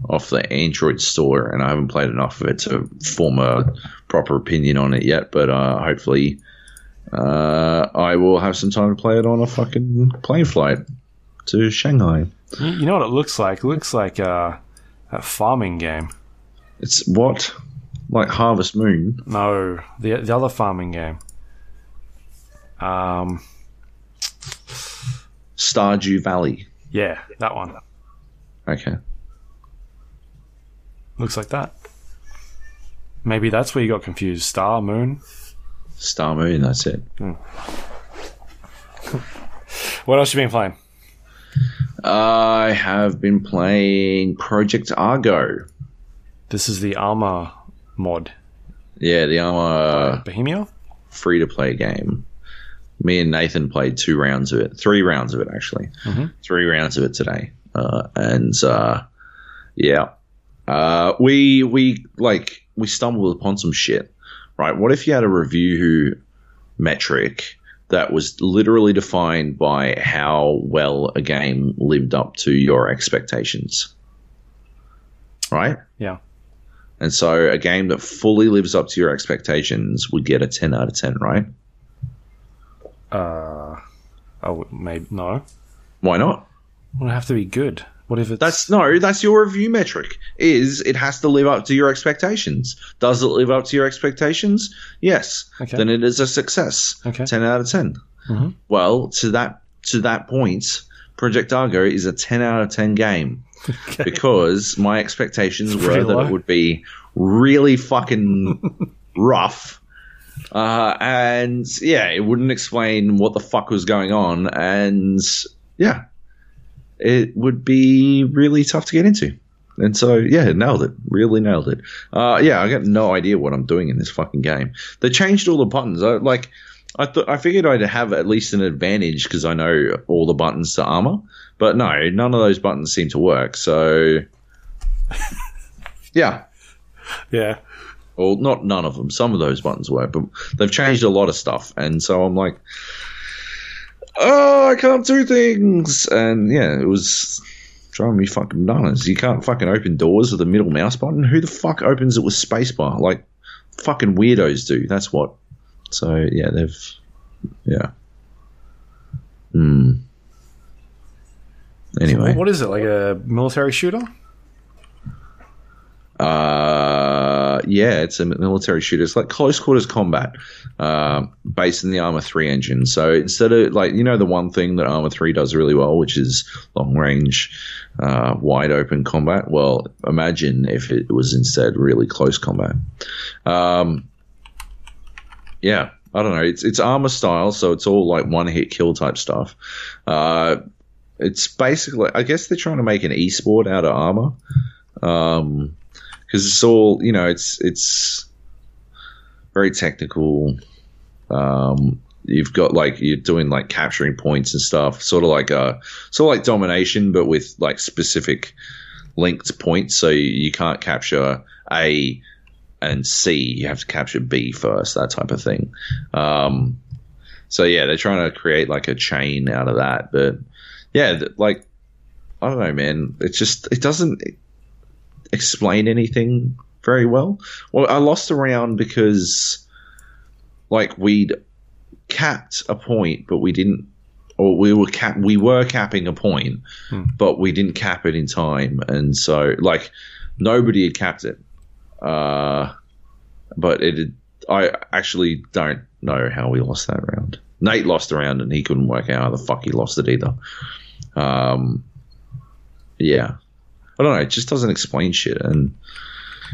off the Android store, and I haven't played enough of it to form a proper opinion on it yet. But uh, hopefully, uh, I will have some time to play it on a fucking plane flight to Shanghai. You, know what it looks like? It looks like uh, a farming game. It's what like Harvest Moon. No, the the other farming game. Um, Stardew Valley. yeah, that one Okay. looks like that. Maybe that's where you got confused. Star, Moon. Star Moon. That's it. What else you been playing? I have been playing Project Argo. This is the Arma mod. Yeah, the Arma Bohemia? free to play game. Me and Nathan played two rounds of it, three rounds of it actually, three rounds of it today, uh, and uh, yeah, uh, we we like we stumbled upon some shit. Right, what if you had a review metric that was literally defined by how well a game lived up to your expectations? Right. Yeah. And so a game that fully lives up to your expectations would get a 10 out of 10, right? Uh, oh, maybe no. Why not? It would have to be good. What if it's That's no, that's your review metric. Is it has to live up to your expectations. Does it live up to your expectations? Yes. Okay. Then it is a success. Okay. 10 out of 10. Mhm. Well, to that to that point, Project Argo is a 10 out of 10 game because my expectations were pretty that low. it would be really fucking rough. Uh, and yeah, it wouldn't explain what the fuck was going on. And yeah, it would be really tough to get into. And so, yeah, nailed it. Really nailed it. Uh, yeah, I got no idea what I'm doing in this fucking game. They changed all the buttons. I, like, I thought I figured I'd have at least an advantage because I know all the buttons to Arma, but no, none of those buttons seem to work. So, yeah, Yeah. well, not none of them. Some of those buttons work, but they've changed a lot of stuff, and so I'm like, oh, I can't do things, and yeah, it was driving me fucking bananas. You can't fucking open doors with the middle mouse button. Who the fuck opens it with spacebar? Like, fucking weirdos do. That's what. So yeah, they've yeah. Hmm. Anyway, What is it? Like a military shooter? Uh, yeah, it's a military shooter. It's like close quarters combat, uh, based in the Arma Three engine. So instead of like you know the one thing that Arma Three does really well, which is long range, uh, wide open combat. Well, imagine if it was instead really close combat. Um, yeah, I don't know. It's it's Arma style, so it's all like one hit kill type stuff. Uh, it's basically, I guess they're trying to make an esport out of Arma. Um, because it's all you know it's it's very technical. Um you've got like you're doing like capturing points and stuff sort of like a sort of like domination but with like specific linked points. So you, you can't capture a and c. You have to capture b first that type of thing. Um so yeah they're trying to create like a chain out of that but yeah like i don't know man It just it doesn't explain anything very well. Well, I lost a round because, like, we'd capped a point, but we didn't, or we were cap, we were capping a point, but we didn't cap it in time, and so like nobody had capped it. Uh, but it, had, I actually don't know how we lost that round. Nate lost a round, and he couldn't work out how the fuck he lost it either. Um, yeah. I don't know. It just doesn't explain shit, and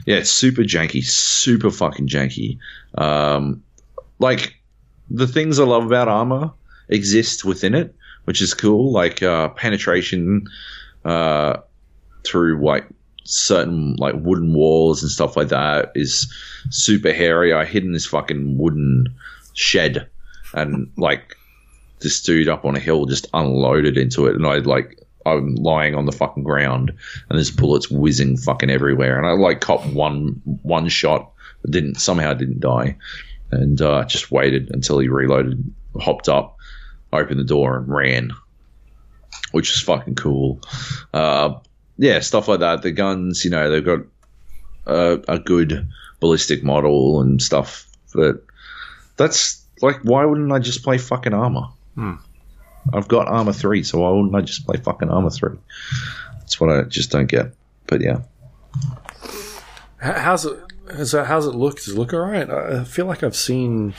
yeah, it's super janky, super fucking janky. Um, like the things I love about Arma exist within it, which is cool. Like uh, penetration uh, through like certain like wooden walls and stuff like that is super hairy. I hid in this fucking wooden shed, and like this dude up on a hill just unloaded into it, and I like I'm lying on the fucking ground and there's bullets whizzing fucking everywhere. And I like caught one one shot, didn't somehow didn't die, and uh, just waited until he reloaded, hopped up, opened the door and ran, which is fucking cool. Uh, yeah, stuff like that. The guns, you know, they've got a, a good ballistic model and stuff, but that's like, why wouldn't I just play fucking Arma? Hmm. I've got Arma 3, so why wouldn't I just play fucking Arma 3? That's what I just don't get. But yeah. How's it? that, how's it look? Does it look alright? I I feel like I've seen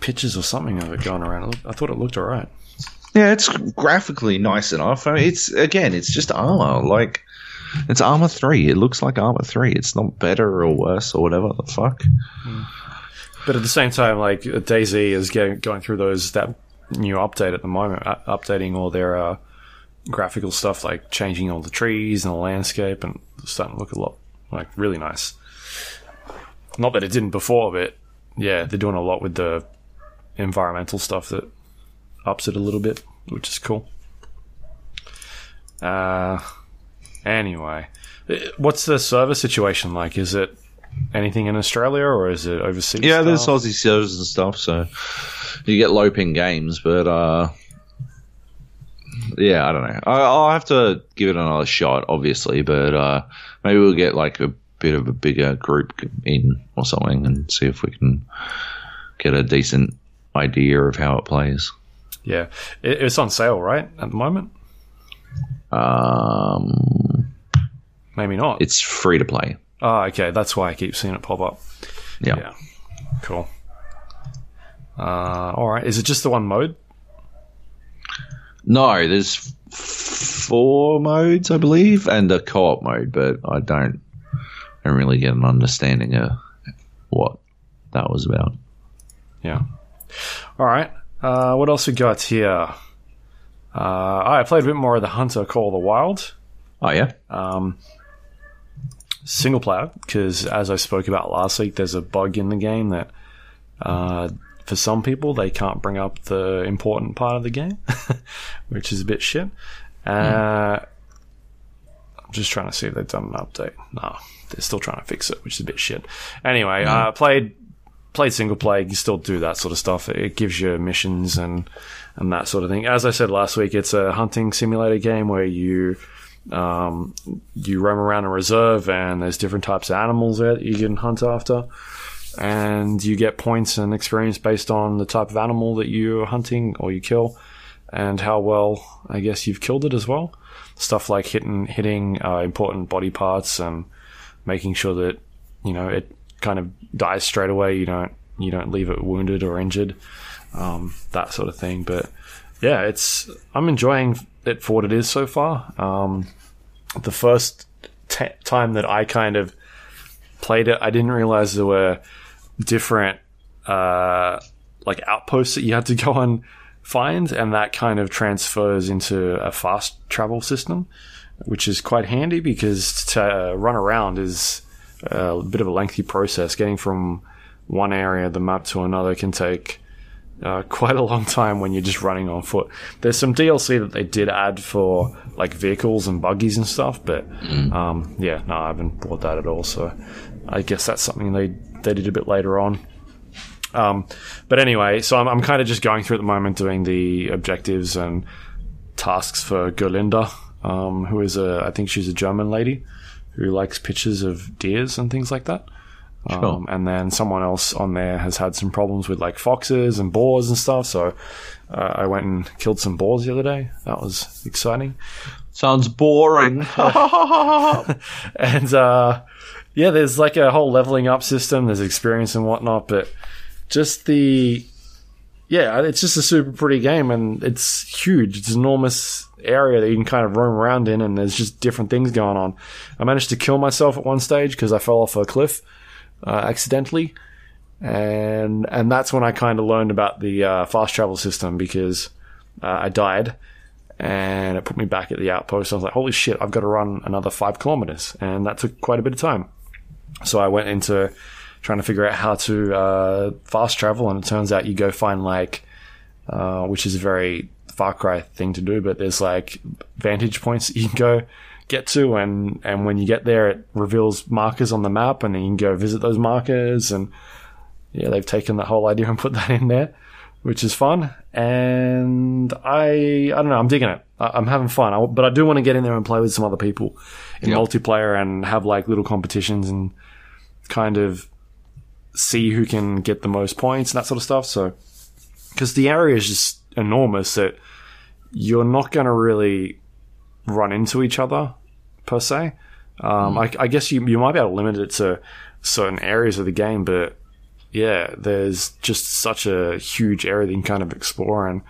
pictures or something of it going around. I thought it looked alright. Yeah, it's graphically nice enough. I mean, it's, again, it's just Arma. Like, it's Arma 3. It looks like Arma 3. It's not better or worse or whatever the fuck. Hmm. But at the same time, like DayZ is getting, going through those that new update at the moment, uh, updating all their uh, graphical stuff, like changing all the trees and the landscape, and starting to look a lot like really nice. Not that it didn't before, but yeah, they're doing a lot with the environmental stuff that ups it a little bit, which is cool. Uh, anyway, what's the server situation like? Is it anything in Australia or is it overseas? Yeah, there's? Aussie servers and stuff, so you get low ping games, but uh, yeah, I don't know. I, I'll have to give it another shot, obviously, but uh, maybe we'll get like a bit of a bigger group in or something and see if we can get a decent idea of how it plays. Yeah, it, it's on sale, right, at the moment? Um, Maybe not. it's free to play. Oh, okay. That's why I keep seeing it pop up. Yeah. Yeah, cool. Uh, all right. Is it just the one mode? No, there's four modes, I believe, and a co-op mode, but I don't, I don't really get an understanding of what that was about. Yeah. All right. Uh, what else we got here? Uh, I played a bit more of the Hunter Call of the Wild. Oh yeah, Um, single player because, as I spoke about last week, there's a bug in the game that uh, for some people they can't bring up the important part of the game, which is a bit shit. Uh, I'm just trying to see if they've done an update. No, they're still trying to fix it, which is a bit shit. Anyway, uh, played played single player. You can still do that sort of stuff. It, it gives you missions and and that sort of thing. As I said last week, it's a hunting simulator game where you um, you roam around a reserve and there's different types of animals there that you can hunt after. And you get points and experience based on the type of animal that you're hunting or you kill and how well, I guess, you've killed it as well. Stuff like hitting, hitting uh, important body parts and making sure that, you know, it kind of dies straight away. You don't, you don't leave it wounded or injured. Um, that sort of thing. But yeah, it's, I'm enjoying it for what it is so far. Um, the first t- time that I kind of played it, I didn't realize there were different uh, like outposts that you had to go and find, and that kind of transfers into a fast travel system, which is quite handy because to run around is a bit of a lengthy process. Getting from one area of the map to another can take uh, quite a long time when you're just running on foot. There's some DLC that they did add for like vehicles and buggies and stuff, but um, yeah, no, I haven't bought that at all. So I guess that's something they they did a bit later on. Um, but anyway, so I'm, I'm kind of just going through at the moment doing the objectives and tasks for Gerlinda, um, who is a I think she's a German lady who likes pictures of deers and things like that. Um, and then someone else on there has had some problems with like foxes and boars and stuff. So uh, I went and killed some boars the other day. That was exciting. Sounds boring. And uh, yeah, there's like a whole leveling up system. There's experience and whatnot, but just the yeah, it's just a super pretty game, and it's huge. It's an enormous area that you can kind of roam around in, and there's just different things going on. I managed to kill myself at one stage because I fell off a cliff uh, accidentally, and and that's when I kind of learned about the uh, fast travel system because uh, I died, and it put me back at the outpost. I was like, holy shit, I've got to run another five kilometers, and that took quite a bit of time. So I went into trying to figure out how to uh, fast travel, and it turns out you go find like, uh, which is a very Far Cry thing to do, but there's like vantage points you can go get to, and and when you get there, it reveals markers on the map, and then you can go visit those markers, and yeah, they've taken that whole idea and put that in there, which is fun, and I I don't know, I'm digging it. I, I'm having fun, I, but I do want to get in there and play with some other people in Yep. multiplayer and have like little competitions and kind of see who can get the most points and that sort of stuff. So, because the area is just enormous that you're not going to really run into each other per se. Um, I, I guess you you might be able to limit it to certain areas of the game, but yeah, there's just such a huge area that you can kind of explore and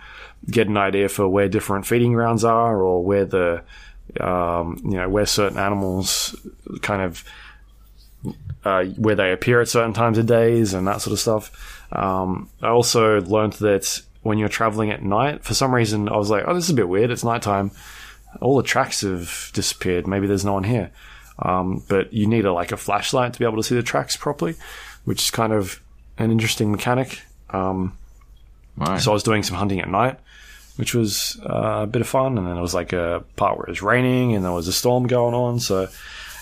get an idea for where different feeding grounds are or where the um, you know where certain animals kind of uh, where they appear at certain times of days and that sort of stuff. Um, I also learned that when you're traveling at night, for some reason, I was like, "Oh, this is a bit weird. It's nighttime. All the tracks have disappeared. Maybe there's no one here." Um, but you need a like a flashlight to be able to see the tracks properly, which is kind of an interesting mechanic. Um, Right. so I was doing some hunting at night, which was uh, a bit of fun. And then it was like a part where it was raining and there was a storm going on. So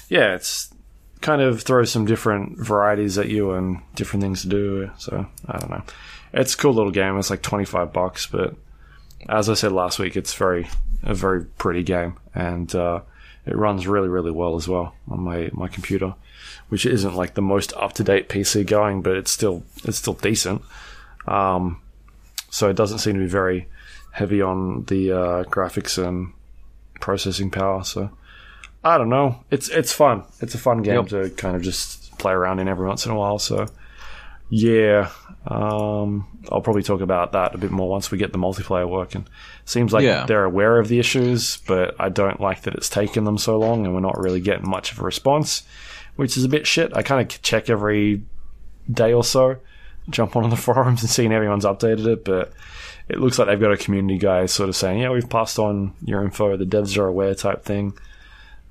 yeah, it's kind of throws some different varieties at you and different things to do. So I don't know. It's a cool little game. It's like twenty five bucks, but as I said last week, it's very a very pretty game and uh, it runs really really well as well on my my computer, which isn't like the most up to date PC going, but it's still it's still decent. Um, so it doesn't seem to be very heavy on the uh, graphics and processing power. So I don't know. It's it's fun. It's a fun game Yep. to kind of just play around in every once in a while. So yeah, um, I'll probably talk about that a bit more once we get the multiplayer working. Seems like Yeah. they're aware of the issues, but I don't like that it's taken them so long and we're not really getting much of a response, which is a bit shit. I kind of check every day or so, jump on the forums and seeing everyone's updated it, but it looks like they've got a community guy sort of saying, "Yeah, we've passed on your info. The devs are aware," type thing.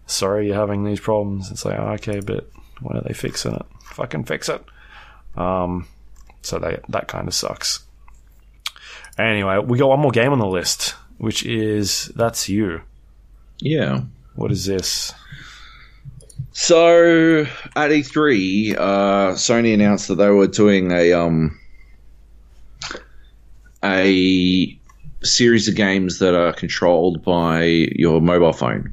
sorry you're having these problems. It's like, oh, okay, but when are they fixing it? Fucking fix it. Um, so they, that kind of sucks. Anyway, we got one more game on the list, which is That's You. Yeah. What is this? So at E3, uh, Sony announced that they were doing a um, a series of games that are controlled by your mobile phone.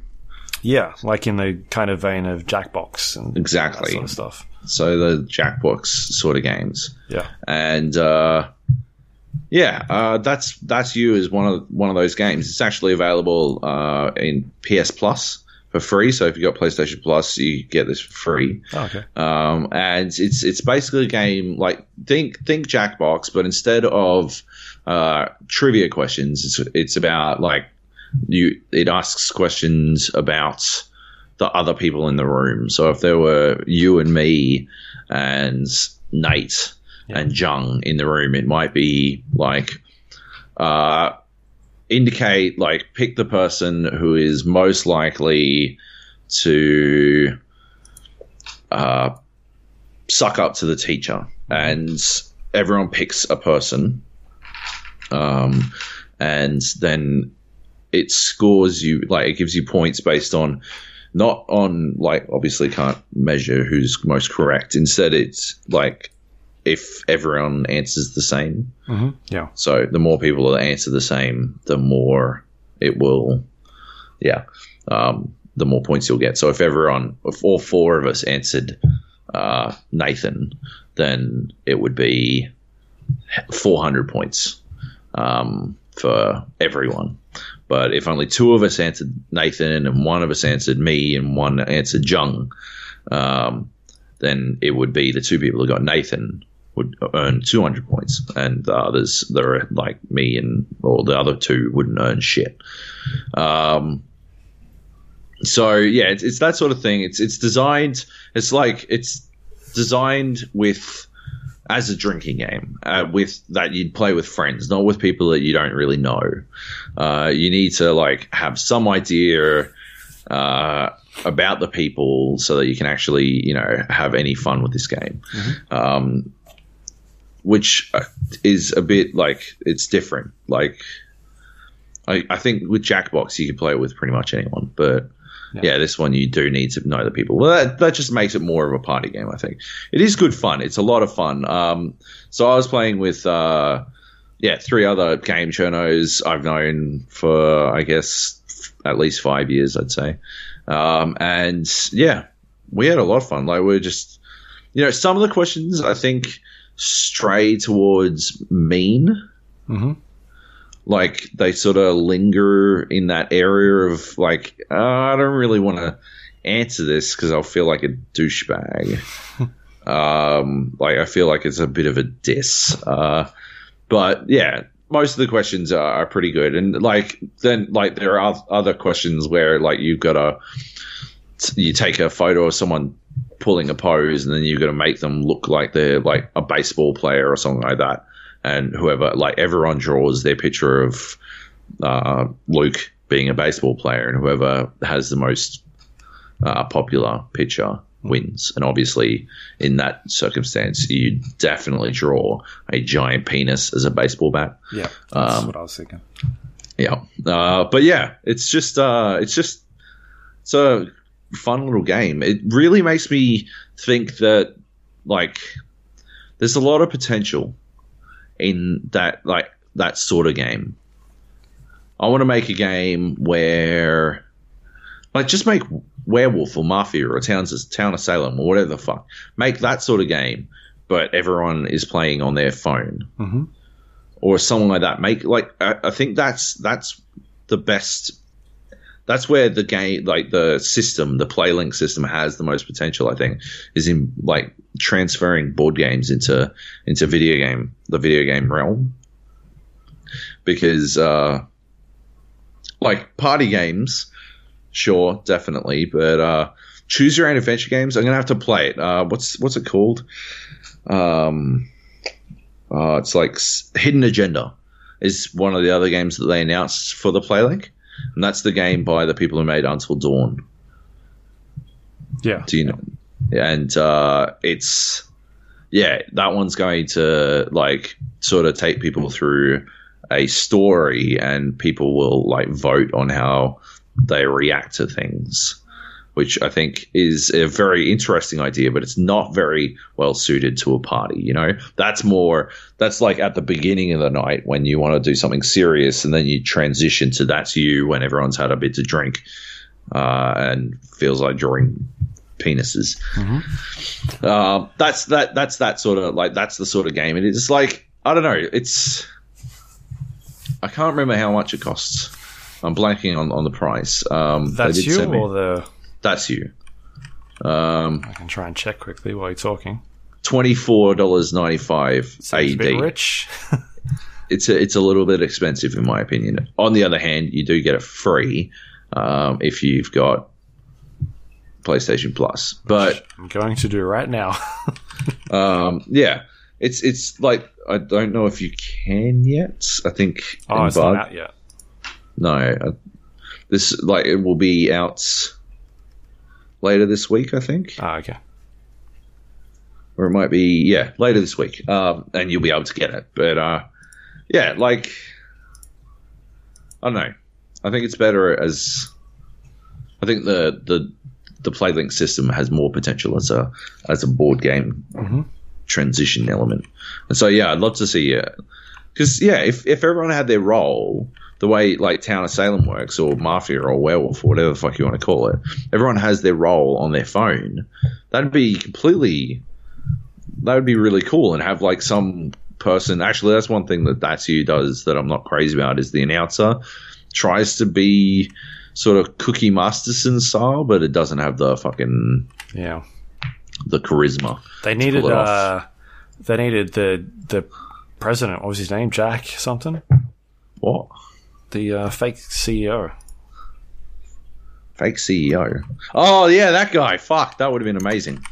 Yeah, like in the kind of vein of Jackbox and Exactly. that sort of stuff. So the Jackbox sort of games. Yeah. and uh, yeah, uh, that's that's you is one of one of those games. It's actually available uh, in PS Plus for free. So if you got PlayStation Plus, you get this for free. Oh, okay. Um, and it's it's basically a game like think think Jackbox, but instead of uh, trivia questions, it's it's about like you it asks questions about the other people in the room. So if there were you and me and Nate and Jung in the room, it might be like uh, indicate like pick the person who is most likely to uh, suck up to the teacher, and everyone picks a person, um, and then it scores you like it gives you points based on not on like obviously can't measure who's most correct. Instead, it's like if everyone answers the same. hmm Yeah. So the more people that answer the same, the more it will, yeah, um, the more points you'll get. So if everyone, if all four of us answered uh, Nathan, then it would be 400 points um, for everyone. But if only two of us answered Nathan and one of us answered me and one answered Jung, um, then it would be the two people who got Nathan would earn 200 points, and the others that are like me and or the other two wouldn't earn shit. Um, so yeah, it's, it's that sort of thing. It's it's designed. It's like it's designed with as a drinking game, uh, with that you'd play with friends, not with people that you don't really know. Uh, you need to like have some idea uh, about the people so that you can actually you know have any fun with this game. Um, which uh, is a bit like it's different. Like I, I think with Jackbox you can play it with pretty much anyone, but yeah. this one you do need to know the people. Well, that, that just makes it more of a party game. I think it is good fun. It's a lot of fun. Um, so I was playing with uh, yeah three other game journos I've known for I guess at least five years, I'd say. Um, and yeah, we had a lot of fun. Like we are just you know some of the questions I think stray towards mean hmm like they sort of linger in that area of like uh, I don't really want to answer this because I'll feel like a douchebag. um, like I feel like it's a bit of a diss. Uh, but yeah, most of the questions are, are pretty good, and like then like there are other questions where like you've got to you take a photo of someone pulling a pose, and then you've got to make them look like they're like a baseball player or something like that and whoever like everyone draws their picture of uh, Luke being a baseball player, and whoever has the most uh, popular picture wins. And obviously, in that circumstance, you definitely draw a giant penis as a baseball bat. Yeah. That's Um, what I was thinking. Yeah, uh, but yeah, it's just uh, it's just it's a fun little game. It really makes me think that like there's a lot of potential in that like that sort of game. I want to make a game where like just make werewolf or mafia or towns town of Salem or whatever the fuck. Make that sort of game, but everyone is playing on their phone hmm or something like that. Make like I, I think that's that's the best. That's where the game, like the system, the PlayLink system, has the most potential. I think is in like transferring board games into into video game, the video game realm, because uh, like party games, sure, definitely, but uh, choose your own adventure games. I'm gonna have to play it. Uh, what's what's it called? Um, uh, it's like Hidden Agenda is one of the other games that they announced for the PlayLink, and that's the game by the people who made Until Dawn. Yeah. Do you know? And uh, it's yeah, that one's going to like sort of take people through a story, and people will like vote on how they react to things, which I think is a very interesting idea, but it's not very well suited to a party. You know, that's more that's like at the beginning of the night when you want to do something serious, and then you transition to that's you when everyone's had a bit to drink uh, and feels like drawing penises. Uh, that's that. That's that sort of like that's the sort of game. And it's like I don't know. It's I can't remember how much it costs. I'm blanking on, on the price. Um, That's you me- or the. That's you. Um, I can try and check quickly while you're talking. twenty four dollars ninety five Seems a bit AD. rich. It's a, it's a little bit expensive in my opinion. On the other hand, you do get it free um, if you've got PlayStation Plus. But I'm going to do right now. Um, yeah, it's it's like I don't know if you can yet. I think oh, it's not out yet. no. Uh, this like it will be out later this week, I think, Ah, okay. or it might be yeah later this week, um, and you'll be able to get it. But uh, yeah, like I don't know. I think it's better as I think the the the PlayLink system has more potential as a as a board game Mhm. transition element. And so yeah, I'd love to see it because yeah, if if everyone had their role the way like Town of Salem works or Mafia or Werewolf or whatever the fuck you want to call it, everyone has their role on their phone. That'd be completely that would be really cool and have like some person actually that's one thing that that's you does that I'm not crazy about is the announcer tries to be sort of Cookie Masterson style, but it doesn't have the fucking Yeah. the charisma. They needed pull it off. uh they needed the the president, what was his name? Jack something? What? The uh, fake CEO. Fake CEO. Oh yeah, that guy. Fuck, that would have been amazing.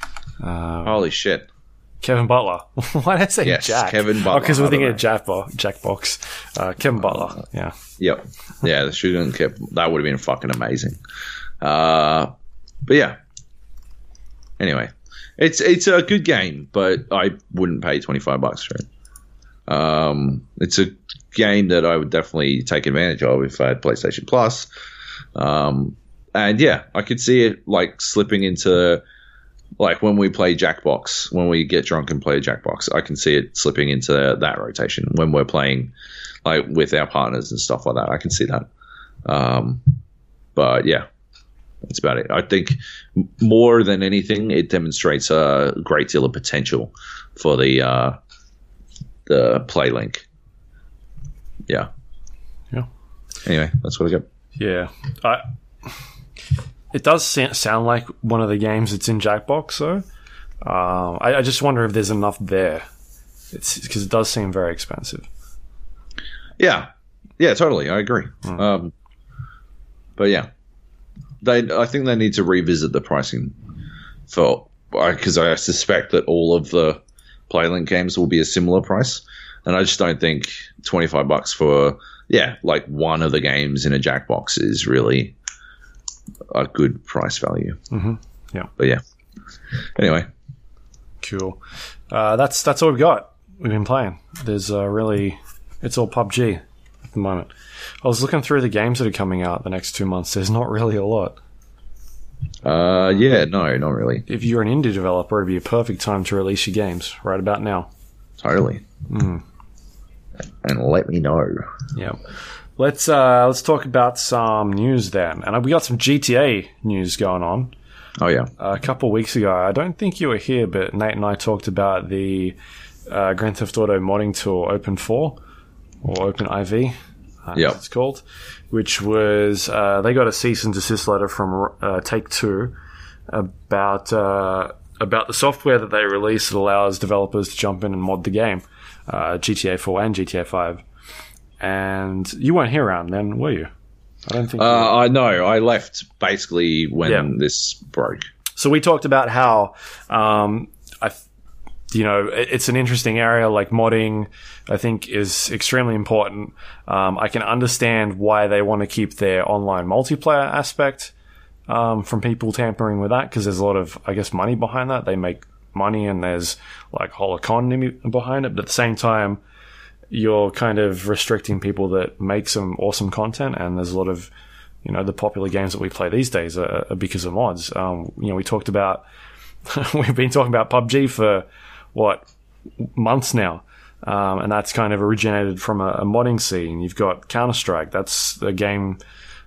Uh, Holy shit. Kevin Butler. Why did I say Yes, Jack? Kevin Butler. because I we're thinking of Jack, Bo- Jack Box. Uh, Kevin Butler. Yeah. Yep. Yeah, should have kept. That would have been fucking amazing. Uh, but yeah. Anyway, it's it's a good game, but I wouldn't pay twenty five bucks for it. Um, it's a game that I would definitely take advantage of if I had PlayStation Plus. Um, and yeah, I could see it like slipping into like when we play Jackbox, when we get drunk and play Jackbox, I can see it slipping into that rotation when we're playing like with our partners and stuff like that. I can see that. Um, but yeah, that's about it. I think more than anything, it demonstrates a great deal of potential for the uh, the PlayLink. Yeah. Yeah. Anyway, that's what I got. Yeah. I, it does sound like one of the games that's in Jackbox, though. Um, I, I just wonder if there's enough there. It's because it does seem very expensive. Yeah, yeah, totally. I agree. Hmm. Um, but yeah, they. I think they need to revisit the pricing for because I suspect that all of the PlayLink games will be a similar price, and I just don't think twenty five bucks for yeah like one of the games in a Jackbox is really a good price value. Mhm. Yeah. but yeah. Anyway, Cool. Uh, that's that's all we've got. We've been playing. There's uh, really, it's all PUBG at the moment. I was looking through the games that are coming out the next two months. There's not really a lot. Uh, yeah, no, not really. If you're an indie developer, it'd be a perfect time to release your games right about now. Totally. Hmm. And let me know. Yeah. Let's uh, let's talk about some news then. And we got some GTA news going on. Oh yeah. a couple weeks ago. I don't think you were here, but Nate and I talked about the uh, Grand Theft Auto modding tool Open 4 or Open IV, uh, Yep. it's called, which was uh, they got a cease and desist letter from uh, Take Two about uh, about the software that they released that allows developers to jump in and mod the game, uh, GTA 4 and GTA 5. And you weren't here around then, were you? I don't think. Uh, I know. I left basically when Yeah. this broke. So we talked about how, um, I, you know, it's an interesting area. Like modding, I think is extremely important. Um, I can understand why they want to keep their online multiplayer aspect um, from people tampering with that because there's a lot of, I guess, money behind that. They make money and there's like whole economy behind it. But at the same time, you're kind of restricting people that make some awesome content. And there's a lot of, you know, the popular games that we play these days are, are because of mods. Um, you know, we talked about, we've been talking about PUBG for what months now. Um, and that's kind of originated from a, a modding scene. You've got Counter Strike. That's a game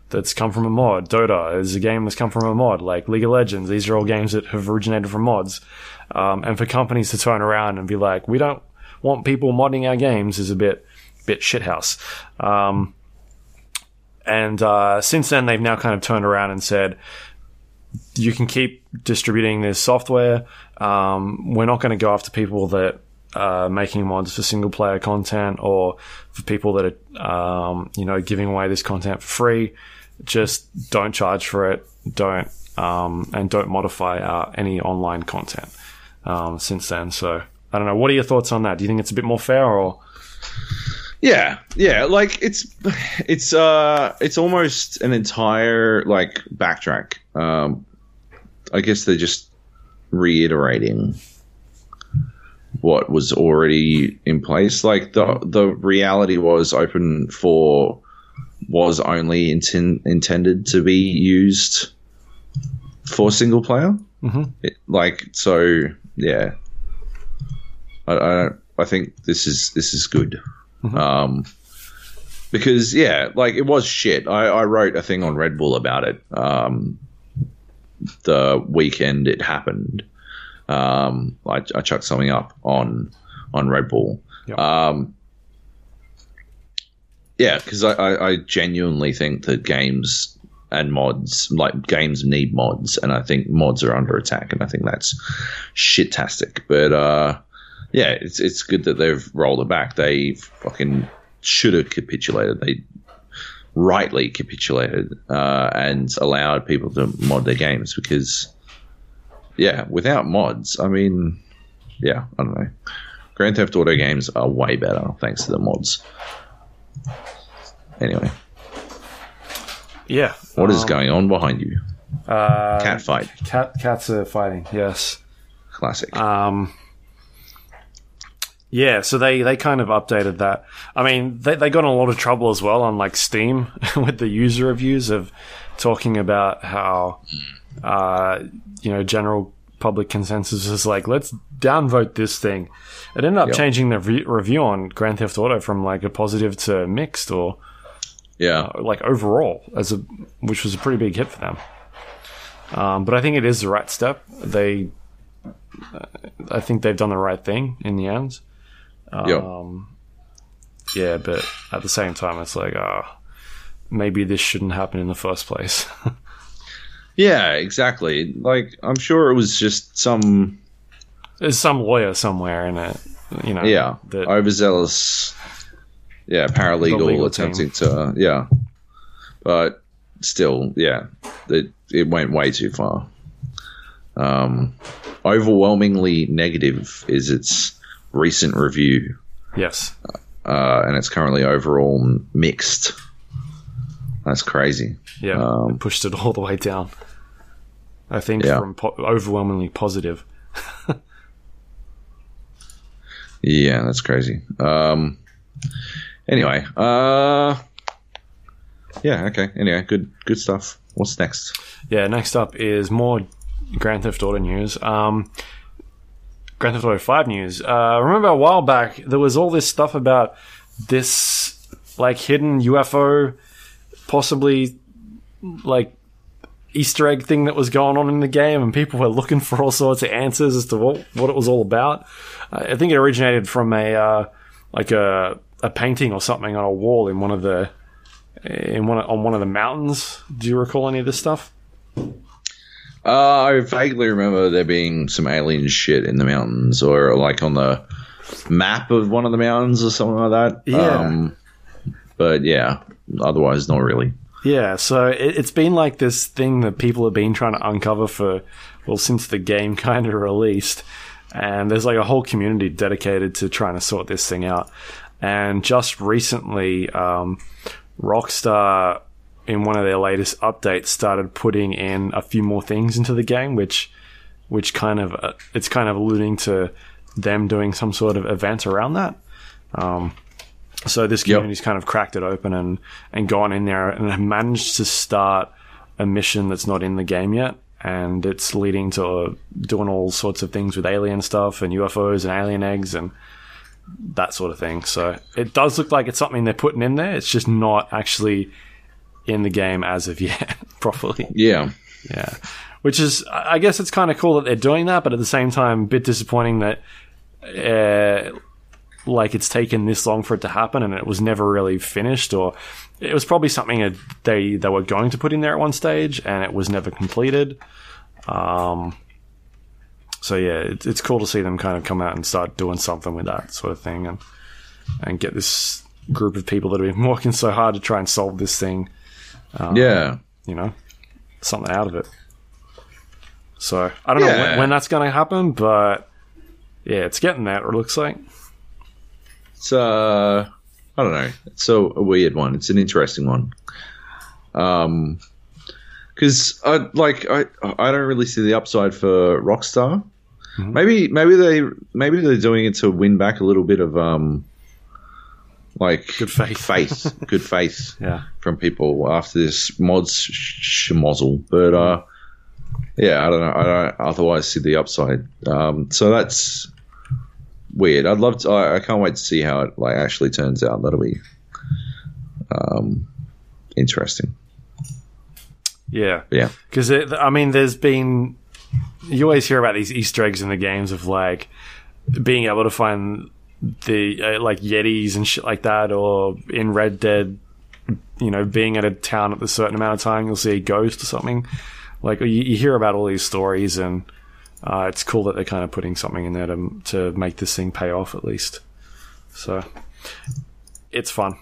that's come from a mod. Dota is a game that's come from a mod. Like League of Legends. These are all games that have originated from mods. Um, and for companies to turn around and be like, we don't want people modding our games is a bit, bit shithouse. Um, and uh, since then, they've now kind of turned around and said, you can keep distributing this software. Um, we're not going to go after people that are making mods for single player content or for people that are, um, you know, giving away this content for free. Just don't charge for it. Don't, um, and don't modify uh, any online content um, since then. So I don't know. What are your thoughts on that? Do you think it's a bit more fair or? Yeah, yeah, like it's it's uh it's almost an entire like backtrack. Um I guess they're just reiterating what was already in place. Like the the reality was OpenIV was only inten- intended to be used for single player. Mm-hmm. It, like so, yeah. I, I I think this is this is good. Um, because yeah, like it was shit. I, I wrote a thing on Red Bull about it. Um, the weekend it happened. Um, I, I chucked something up on on Red Bull. Yep. Um, yeah, because I, I, I genuinely think that games and mods, like games, need mods, and I think mods are under attack, and I think that's shitastic. But uh, yeah, it's it's good that they've rolled it back. They fucking should have capitulated. They rightly capitulated uh, and allowed people to mod their games because, yeah, without mods, I mean, yeah, I don't know. Grand Theft Auto games are way better thanks to the mods. Anyway, Yeah. what is um, going on behind you? Uh, Cat fight, cat cats are fighting. Yes. classic. Um, yeah, so they, they kind of updated that. I mean, they, they got in a lot of trouble as well on like Steam with the user reviews of talking about how, uh, you know, general public consensus is like, let's downvote this thing. It ended up Yep. changing the re- review on Grand Theft Auto from like a positive to mixed or yeah, like overall as a, which was a pretty big hit for them. Um, but I think it is the right step. They, uh, I think they've done the right thing in the end. Yeah, Um, yeah, but at the same time, it's like, ah, maybe this shouldn't happen in the first place. yeah, exactly. Like I'm sure it was just some There's some lawyer somewhere in it, you know. yeah that overzealous yeah paralegal legal attempting to yeah but still yeah it, it went way too far um overwhelmingly negative is its recent review yes, uh and it's currently overall mixed that's crazy yeah, Um, it pushed it all the way down. I think Yeah. from po- overwhelmingly positive. yeah that's crazy um anyway uh yeah okay anyway good good stuff what's next Yeah, next up is more Grand Theft Auto news. Um, Grand Theft Auto 5 news. Uh, remember a while back, there was all this stuff about this, like, hidden UFO, possibly, like, Easter egg thing that was going on in the game, and people were looking for all sorts of answers as to what, what it was all about. I I think it originated from a, uh, like, a, a painting or something on a wall in one of the, in one on one of the mountains. Do you recall any of this stuff? Uh, I vaguely remember there being some alien shit in the mountains, or like on the map of one of the mountains, or something like that. Yeah. Um, but yeah, otherwise, not really. Yeah, so it, it's been like this thing that people have been trying to uncover for, well, since the game kind of released. And there's like a whole community dedicated to trying to sort this thing out. And just recently, um, Rockstar in one of their latest updates started putting in a few more things into the game, which which kind of uh, it's kind of alluding to them doing some sort of event around that. Um, so this Yep. community's kind of cracked it open and and gone in there and have managed to start a mission that's not in the game yet. And it's leading to doing all sorts of things with alien stuff and UFOs and alien eggs and that sort of thing. So it does look like it's something they're putting in there. It's just not actually in the game as of yet properly. Yeah. Yeah. Which is, I guess it's kind of cool that they're doing that, but at the same time, a bit disappointing that, uh, like it's taken this long for it to happen and it was never really finished or it was probably something that they, they were going to put in there at one stage and it was never completed. Um, so yeah, it's, it's cool to see them kind of come out and start doing something with that sort of thing and, and get this group of people that have been working so hard to try and solve this thing yeah. you know, something out of it. So I don't know when, when that's going to happen, but yeah, it's getting there. It looks like. It's uh, I don't know. It's a, a weird one. It's an interesting one. Um, because I like I I don't really see the upside for Rockstar. Maybe maybe they maybe they're doing it to win back a little bit of um, like Good faith. faith, good faith Yeah, from people after this mods schmozzle. But uh, yeah, I don't know. I don't otherwise see the upside. Um, so that's weird. I'd love to. I, I can't wait to see how it like actually turns out. That'll be um, interesting. yeah, Yeah, because I mean, there's been you always hear about these Easter eggs in the games of like being able to find the uh, like Yetis and shit like that, or in Red Dead, you know, being at a town at a certain amount of time, you'll see a ghost or something. Like you, you hear about all these stories, and uh, it's cool that they're kind of putting something in there to to make this thing pay off at least. So it's fun.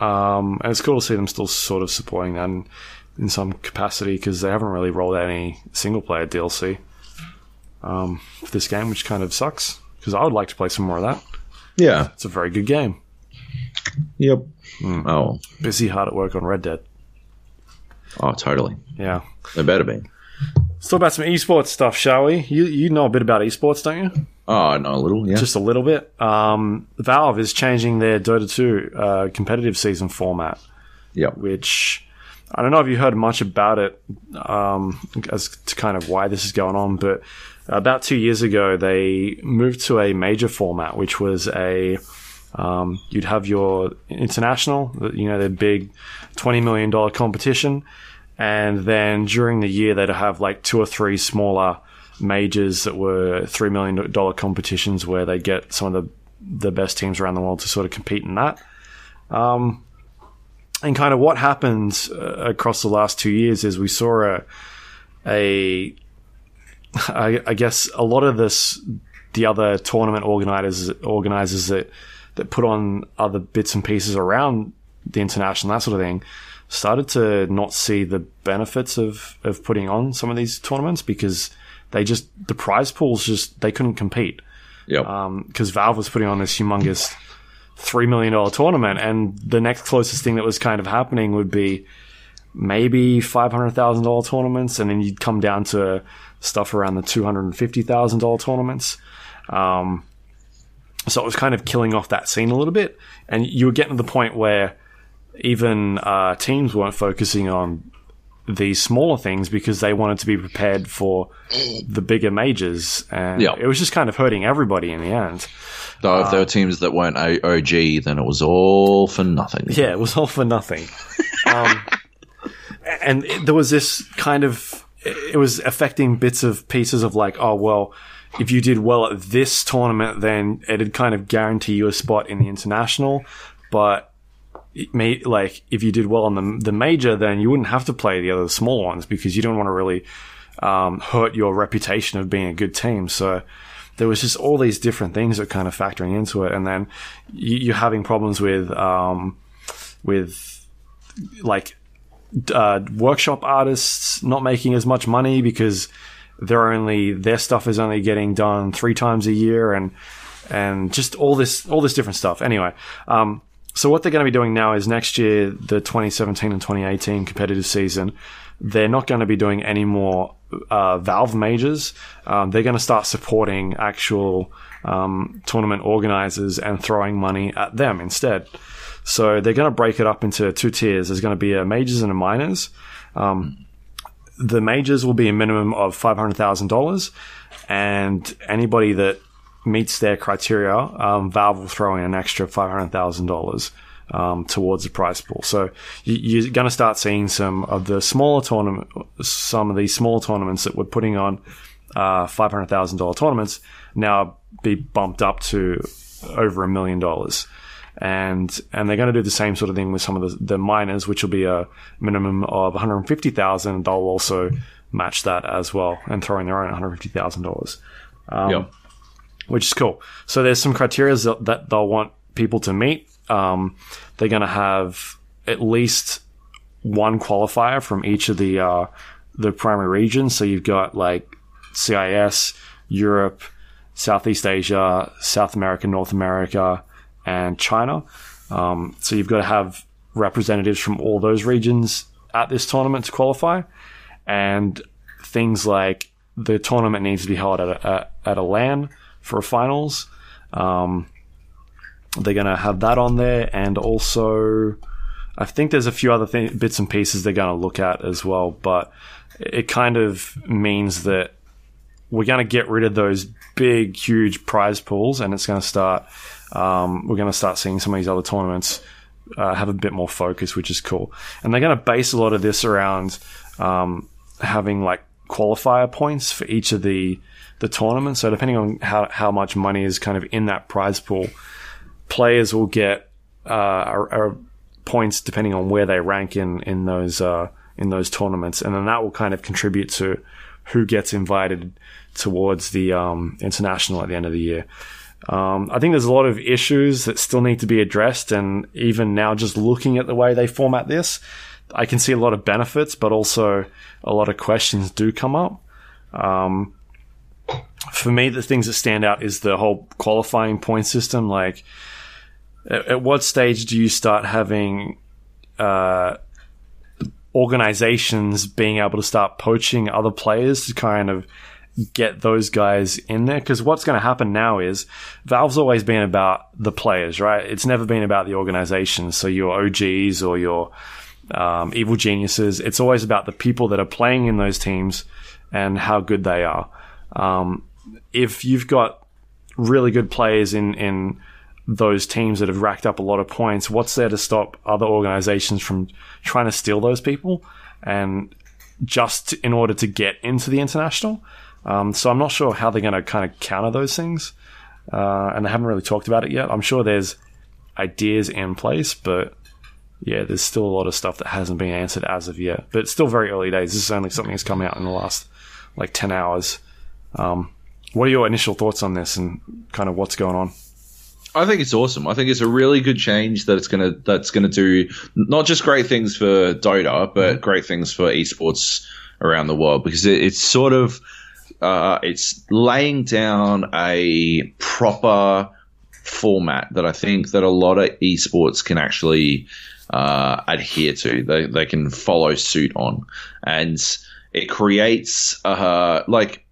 Um, and it's cool to see them still sort of supporting that in, in some capacity because they haven't really rolled out any single player DLC um, for this game, which kind of sucks because I would like to play some more of that. yeah, It's a very good game. yep. Oh, Busy hard at work on Red Dead. oh, totally. Yeah. They better be. Let's talk about some esports stuff, shall we? You you know a bit about esports, don't you? Oh, I know a little. Yeah. Just a little bit. Um, Valve is changing their Dota 2 uh, competitive season format. yep. which I don't know if you heard much about it um, as to kind of why this is going on, but about two years ago they moved to a major format, which was a um, you'd have your international, you know, the big twenty million dollar competition, and then during the year they'd have like two or three smaller majors that were three million dollar competitions where they get some of the the best teams around the world to sort of compete in that. And kind of what happened uh, across the last two years is we saw a, a I, I guess a lot of this, the other tournament organizers, organizers that that put on other bits and pieces around the international, that sort of thing, started to not see the benefits of of putting on some of these tournaments because they just the prize pools just they couldn't compete Yep. Um, because Valve was putting on this humongous three million dollar tournament, and the next closest thing that was kind of happening would be maybe five hundred thousand dollar tournaments, and then you'd come down to stuff around the two hundred and fifty thousand dollar tournaments. Um, so it was kind of killing off that scene a little bit, and you were getting to the point where even uh, teams weren't focusing on these smaller things because they wanted to be prepared for the bigger majors, and Yeah. it was just kind of hurting everybody in the end. Though if there were teams that weren't OG, then it was all for nothing. Yeah, it was all for nothing. um, and it, there was this kind of, it was affecting bits of pieces of like, oh, well, if you did well at this tournament, then it'd kind of guarantee you a spot in the international. But it may, like, if you did well on the, the major, then you wouldn't have to play the other small ones because you don't want to really um, hurt your reputation of being a good team. So there was just all these different things that kind of factoring into it, and then you, you're having problems with um, with like uh, workshop artists not making as much money because they're only their stuff is only getting done three times a year, and and just all this all this different stuff. Anyway, um, so what they're going to be doing now is next year, the 2017 and 2018 competitive season, they're not going to be doing any more uh, Valve majors. Um, they're going to start supporting actual um, tournament organizers and throwing money at them instead. So they're going to break it up into two tiers. There's going to be a majors and a minors. Um, the majors will be a minimum of five hundred thousand dollars, and anybody that meets their criteria, um, Valve will throw in an extra five hundred thousand dollars um, towards the prize pool. So you, are going to start seeing some of the smaller tournament, some of these small tournaments that we're putting on uh, five hundred thousand dollar tournaments now be bumped up to over a million dollars. And and they're going to do the same sort of thing with some of the, the minors, which will be a minimum of one hundred fifty thousand. They'll also match that as well and throw in their own one hundred fifty thousand um, dollars. Yep which is cool. So there's some criteria that they'll want people to meet. Um, they're going to have at least one qualifier from each of the uh, the primary regions. So you've got like CIS, Europe, Southeast Asia, South America, North America, and China. Um, so you've got to have representatives from all those regions at this tournament to qualify, and things like the tournament needs to be held at a, at a LAN for finals. Um, they're going to have that on there, and also I think there's a few other th- bits and pieces they're going to look at as well. But it kind of means that we're going to get rid of those big, huge prize pools, and it's going to start. Um, we're going to start seeing some of these other tournaments uh, have a bit more focus, which is cool. And they're going to base a lot of this around um, having like qualifier points for each of the the tournament. So depending on how, how much money is kind of in that prize pool, players will get uh, are, are points depending on where they rank in in those uh, in those tournaments, and then that will kind of contribute to who gets invited towards the um, international at the end of the year. Um, I think there's a lot of issues that still need to be addressed, and even now, just looking at the way they format this, I can see a lot of benefits, but also a lot of questions do come up. Um, for me, the things that stand out is the whole qualifying point system. Like, at, at what stage do you start having uh, organizations being able to start poaching other players to kind of get those guys in there? Because what's going to happen now is Valve's always been about the players, right? It's never been about the organizations. So your OGs or your um, evil geniuses. It's always about the people that are playing in those teams and how good they are. Um, if you've got really good players in in those teams that have racked up a lot of points, what's there to stop other organizations from trying to steal those people and just in order to get into the international? Um, so I'm not sure how they're going to kind of counter those things, uh, and they haven't really talked about it yet. I'm sure there's ideas in place, but yeah, there's still a lot of stuff that hasn't been answered as of yet. But it's still very early days. This is only something that's come out in the last like ten hours. Um, what are your initial thoughts on this and kind of what's going on? I think it's awesome. I think it's a really good change that it's gonna that's gonna do not just great things for Dota, but mm-hmm. great things for esports around the world because it, it's sort of uh, it's laying down a proper format that I think that a lot of esports can actually uh, adhere to. They they can follow suit on, and it creates uh, like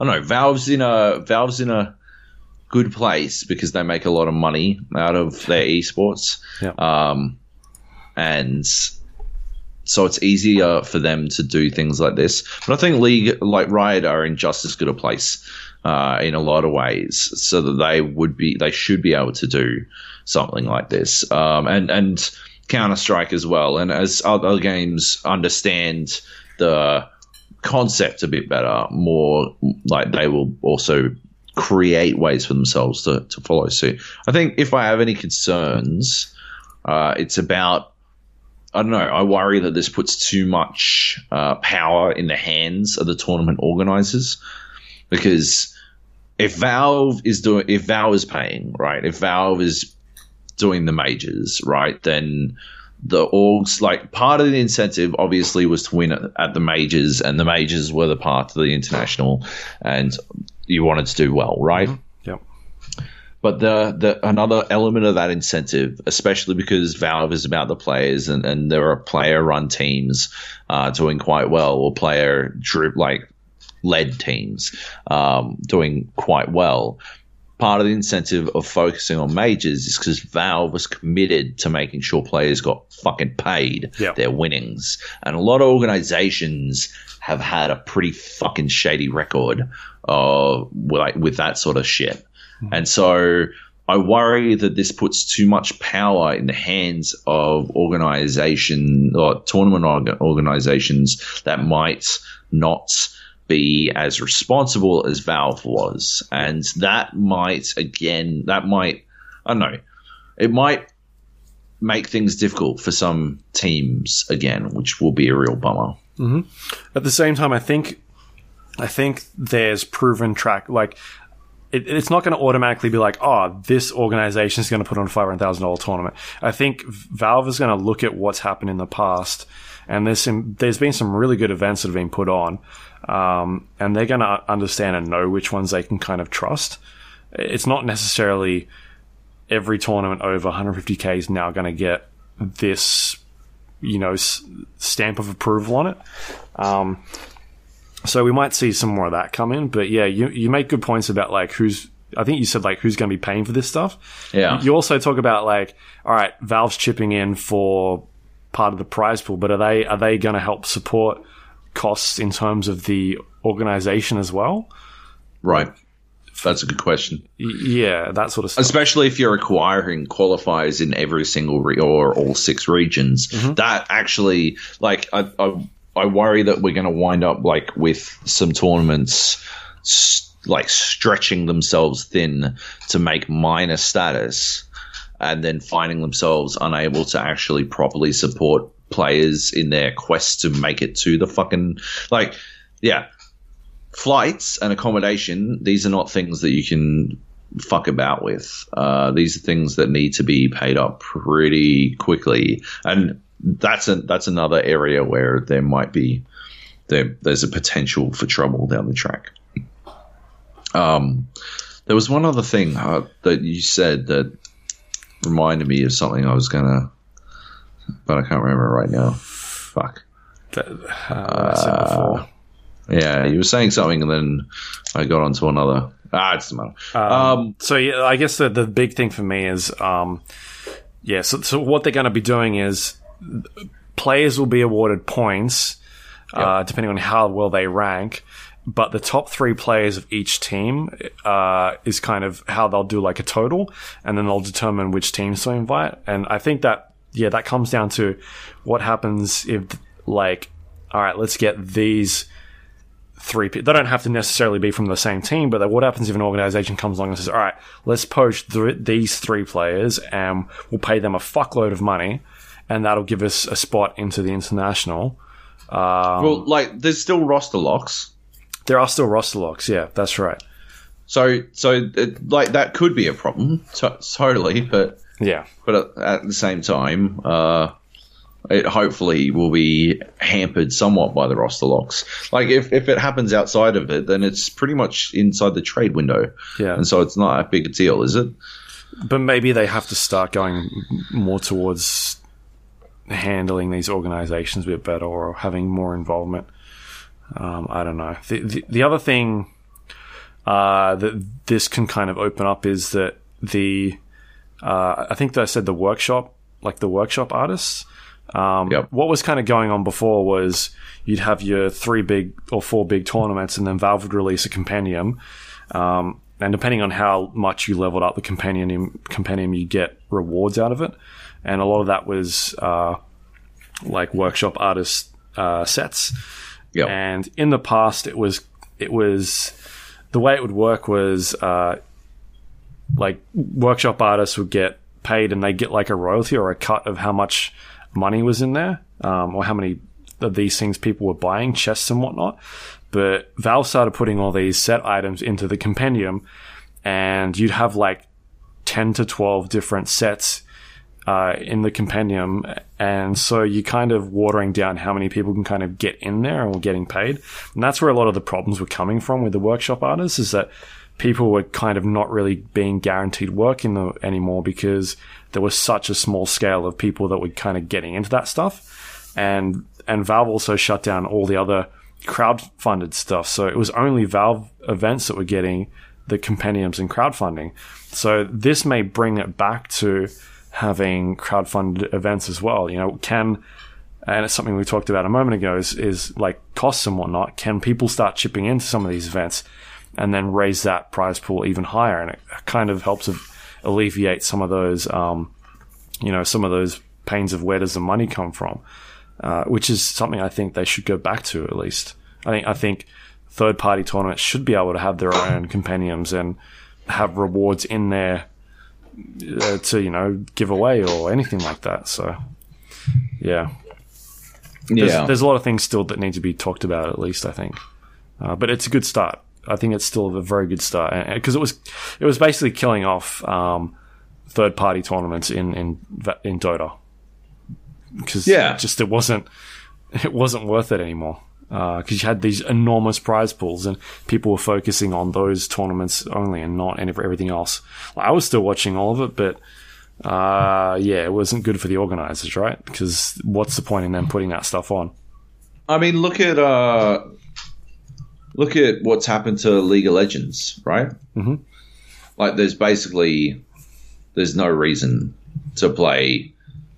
I don't know. Valve's in a Valve's in a good place because they make a lot of money out of their esports. Yeah. Um, and so it's easier for them to do things like this. But I think League, like Riot, are in just as good a place uh, in a lot of ways, so that they would be, they should be able to do something like this, um, and and Counter Strike as well. And as other games understand the concept a bit better, more like they will also create ways for themselves to, to follow suit. I think if I have any concerns, uh, it's about I don't know. I worry that this puts too much uh, power in the hands of the tournament organizers because if Valve is doing, if Valve is paying, right, if Valve is doing the majors, right, then the orgs like part of the incentive obviously was to win at, the majors and the majors were the part of the international and you wanted to do well right mm-hmm. But the, the another element of that incentive, especially because Valve is about the players and, and there are player run teams uh, doing quite well or player drip like led teams um, doing quite well. Part of the incentive of focusing on majors is because Valve was committed to making sure players got fucking paid Yep. their winnings. And a lot of organizations have had a pretty fucking shady record uh, with, like, with that sort of shit. Mm-hmm. And so I worry that this puts too much power in the hands of organization or tournament org- organizations that might not be as responsible as Valve was. And that might, again, that might, I don't know, it might make things difficult for some teams again, which will be a real bummer. Mm-hmm. At the same time, I think, I think there's proven track like. It, it's not going to automatically be like, oh, this organization is going to put on a five hundred thousand dollar tournament. I think Valve is going to look at what's happened in the past, and there's some, there's been some really good events that have been put on, um, and they're going to understand and know which ones they can kind of trust. It's not necessarily every tournament over 150k is now going to get this, you know, s- stamp of approval on it. Um, so we might see some more of that come in. But yeah, you you make good points about like who's. I think you said like who's going to be paying for this stuff. Yeah. You also talk about like, all right, Valve's chipping in for part of the prize pool, but are they are they going to help support costs in terms of the organization as well? Right. That's a good question. Yeah, that sort of stuff. especially if you're acquiring qualifiers in every single re- or all six regions. Mm-hmm. That actually, like, I, I, I worry that we're going to wind up like with some tournaments, like stretching themselves thin to make minor status, and then finding themselves unable to actually properly support players in their quest to make it to the fucking like, yeah. Flights and accommodation, these are not things that you can fuck about with. Uh, these are things that need to be paid up pretty quickly, and that's a that's another area where there might be there there's a potential for trouble down the track. Um, there was one other thing uh, that you said that reminded me of something I was gonna, but I can't remember right now. Fuck. That, uh. Yeah, you were saying something, and then I got onto another. Ah, it doesn't matter. Um, So yeah, I guess the the big thing for me is, um, yeah. So, so what they're going to be doing is players will be awarded points uh, depending on how well they rank. But the top three players of each team uh, is kind of how they'll do like a total, and then they'll determine which teams to invite. And I think that yeah, that comes down to what happens if like, all right, let's get these three people. They don't have to necessarily be from the same team, but what happens if an organization comes along and says, all right, let's poach th- these three players and we'll pay them a fuckload of money and that'll give us a spot into the international. well, like there's still roster locks. There are still roster locks. Yeah, that's right. So, so it, like that could be a problem, to- totally. But, Yeah. but at, at the same time, uh, it hopefully will be hampered somewhat by the roster locks. Like if, if it happens outside of it, then it's pretty much inside the trade window, Yeah. and so it's not a big a deal, is it? But maybe they have to start going more towards handling these organizations a bit better or having more involvement. Um, I don't know. The, the, the other thing uh, that this can kind of open up is that the uh, I think that I said the workshop, like the workshop artists. Um, Yep. What was kind of going on before was you'd have your three big or four big tournaments, and then Valve would release a compendium. Um, and depending on how much you leveled up the compendium, compendium, you get rewards out of it. And a lot of that was uh, like workshop artist uh, sets. Yeah. And in the past, it was it was the way it would work was uh, like workshop artists would get paid and they get like a royalty or a cut of how much money was in there um, or how many of these things people were buying, chests and whatnot. But Valve started putting all these set items into the compendium, and you'd have like ten to twelve different sets uh, in the compendium, and so you're kind of watering down how many people can kind of get in there and were getting paid. And that's where a lot of the problems were coming from with the workshop artists is that people were kind of not really being guaranteed work in the anymore because there was such a small scale of people that were kind of getting into that stuff, and and Valve also shut down all the other crowd-funded stuff. So it was only Valve events that were getting the compendiums and crowdfunding. So this may bring it back to having crowdfunded events as well. You know, can and it's something we talked about a moment ago is, is like costs and whatnot. Can people start chipping into some of these events and then raise that prize pool even higher? And it kind of helps alleviate some of those, um, you know, some of those pains of where does the money come from, uh, which is something I think they should go back to at least. I think I think third party tournaments should be able to have their own compendiums and have rewards in there uh, to you know give away or anything like that. So yeah, there's, yeah. there's a lot of things still that need to be talked about, at least I think. Uh, but it's a good start. I think it's still a very good start because it was it was basically killing off um, third party tournaments in in in Dota because Yeah. just it wasn't it wasn't worth it anymore because you had these enormous prize pools and people were focusing on those tournaments only and not any everything else. I was still watching all of it, but uh, yeah, it wasn't good for the organizers, right? Because what's the point in them putting that stuff on? I mean, look at uh, look at what's happened to League of Legends, right? Mhm. Like, there's basically there's no reason to play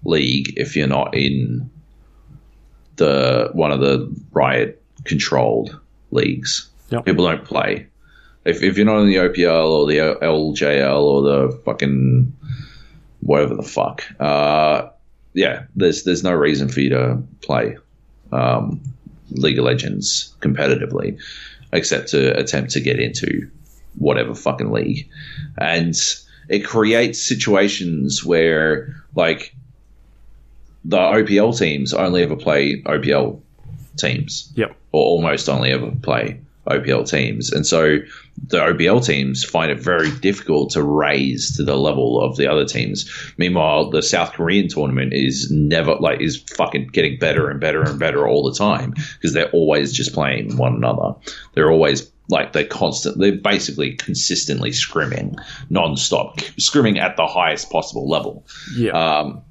League if you're not in the one of the Riot controlled leagues. Yep. People don't play. If, if you're not in the OPL or the LJL or the fucking whatever the fuck, uh, yeah, there's there's no reason for you to play um, League of Legends competitively, except to attempt to get into whatever fucking league, and it creates situations where like the OPL teams only ever play OPL teams, Yep. or almost only ever play OPL teams, and so the OPL teams find it very difficult to raise to the level of the other teams. Meanwhile, the South Korean tournament is never like is fucking getting better and better and better all the time because they're always just playing one another. They're always like they're constant. They're basically consistently scrimming non-stop, scrimming at the highest possible level. Yeah. Um,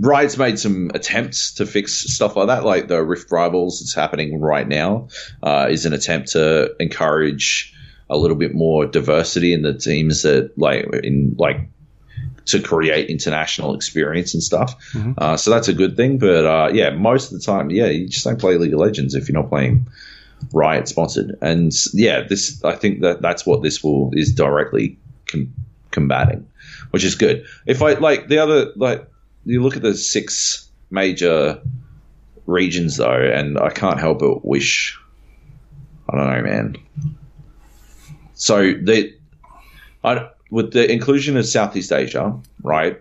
Riot's made some attempts to fix stuff like that, like the Rift Rivals that's happening right now, uh, is an attempt to encourage a little bit more diversity in the teams that like in like to create international experience and stuff. Uh, so that's a good thing. But uh, yeah, most of the time, yeah, you just don't play League of Legends if you're not playing Riot sponsored. And yeah, this I think that that's what this will is directly com- combating, which is good. If I like the other like you look at the six major regions though, and I can't help but wish I don't know, man. So the I, with the inclusion of Southeast Asia, right?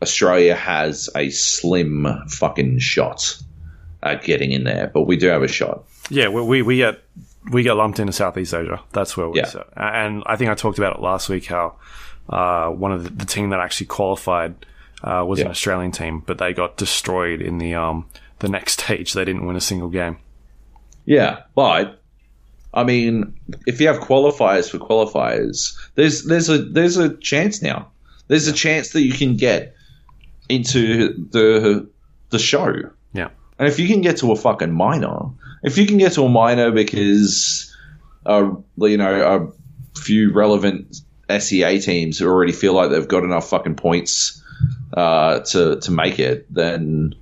Australia has a slim fucking shot at getting in there, but we do have a shot. Yeah, we, we, get we get lumped into Southeast Asia. That's where we Yeah. sit. And I think I talked about it last week how uh, one of the, the team that actually qualified uh, was an Australian team, but they got destroyed in the um, the next stage. They didn't win a single game. Yeah, but I mean, if you have qualifiers for qualifiers, there's there's a there's a chance now. There's a chance that you can get into the the show. Yeah. And if you can get to a fucking minor, if you can get to a minor because, uh, you know, a few relevant SEA teams already feel like they've got enough fucking points uh, to to make it, then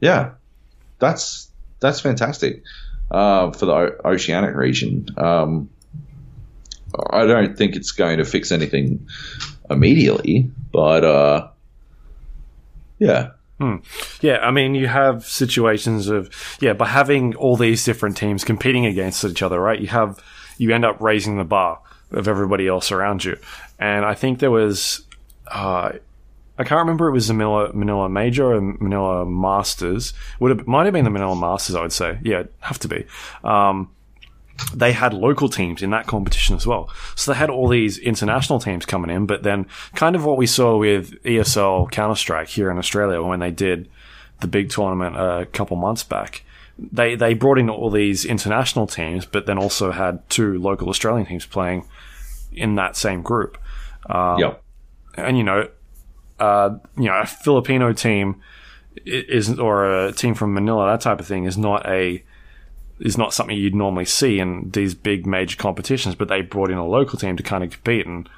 yeah, that's that's fantastic uh, for the o- oceanic region. Um, I don't think it's going to fix anything immediately, but uh, yeah, Yeah, I mean, you have situations of yeah, by having all these different teams competing against each other, right? You have you end up raising the bar of everybody else around you, and I think there was, uh, I can't remember it was the Manila, Manila Major or Manila Masters. Would have might have been the Manila Masters, I would say. Yeah, have to be. Um, they had local teams in that competition as well. So they had all these international teams coming in, but then kind of what we saw with ESL Counter Strike here in Australia when they did the big tournament a couple months back they they brought in all these international teams, but then also had two local Australian teams playing in that same group. Um, Yep. and you know, uh, you know, a Filipino team isn't, or a team from Manila, that type of thing, is not a is not something you'd normally see in these big major competitions. But they brought in a local team to kind of compete, and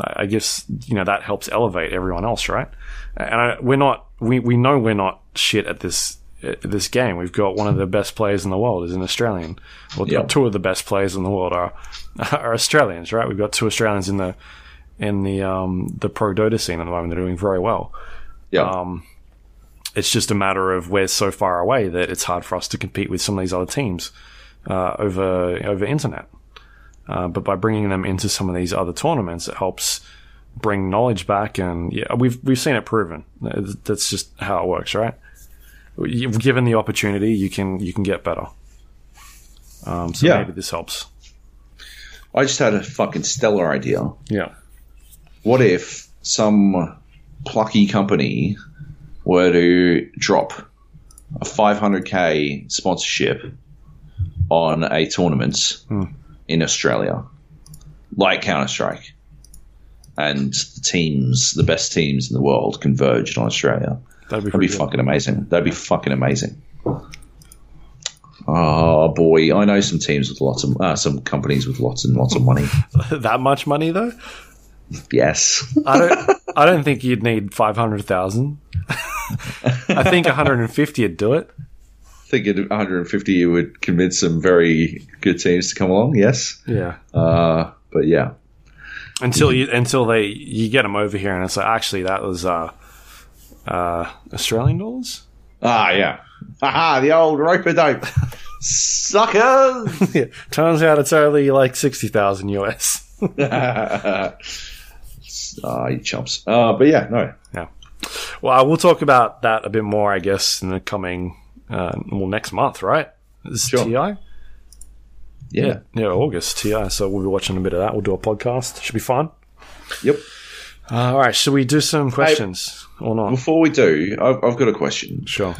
I I guess you know that helps elevate everyone else, right? And I, we're not, we we know we're not shit at this at this game. We've got one of the best players in the world is an Australian. Well, Yep. two of the best players in the world are are Australians, right? We've got two Australians in the in the um, the pro Dota scene at the moment. They're doing very well. Yeah. Um, it's just a matter of we're so far away that it's hard for us to compete with some of these other teams uh, over over internet. Uh, but by bringing them into some of these other tournaments, it helps bring knowledge back, and yeah, we've we've seen it proven. That's just how it works, right? You've given the opportunity, you can you can get better. Um, so Yeah. maybe this helps. I just had a fucking stellar idea. Yeah. What if some plucky company were to drop a 500k sponsorship on a tournament in Australia, like Counter Strike, and the teams, the best teams in the world, converged on Australia? That'd be, That'd be fucking amazing. That'd be fucking amazing. Oh boy, I know some teams with lots of uh, some companies with lots and lots of money. that much money though. Yes, I don't. I don't think you'd need five hundred thousand. I think one hundred and fifty would do it. I think at 150 you would convince some very good teams to come along. Yes, Yeah. uh, but yeah, Until you until they you get them over here and it's like actually that was uh, uh, Australian dollars. ah, yeah, haha, the old roper dope Sucker! yeah. Turns out it's only like sixty thousand US. Ah, you chumps. Uh, but yeah, no, Yeah. Well, we'll talk about that a bit more, I guess, in the coming uh, well next month, right? Is Sure. TI? yeah, Yeah, August TI. So we'll be watching a bit of that. We'll do a podcast. Should be fun. yep. Uh, all right. Should we do some questions or not? Before we do, I've, I've got a question. Sure.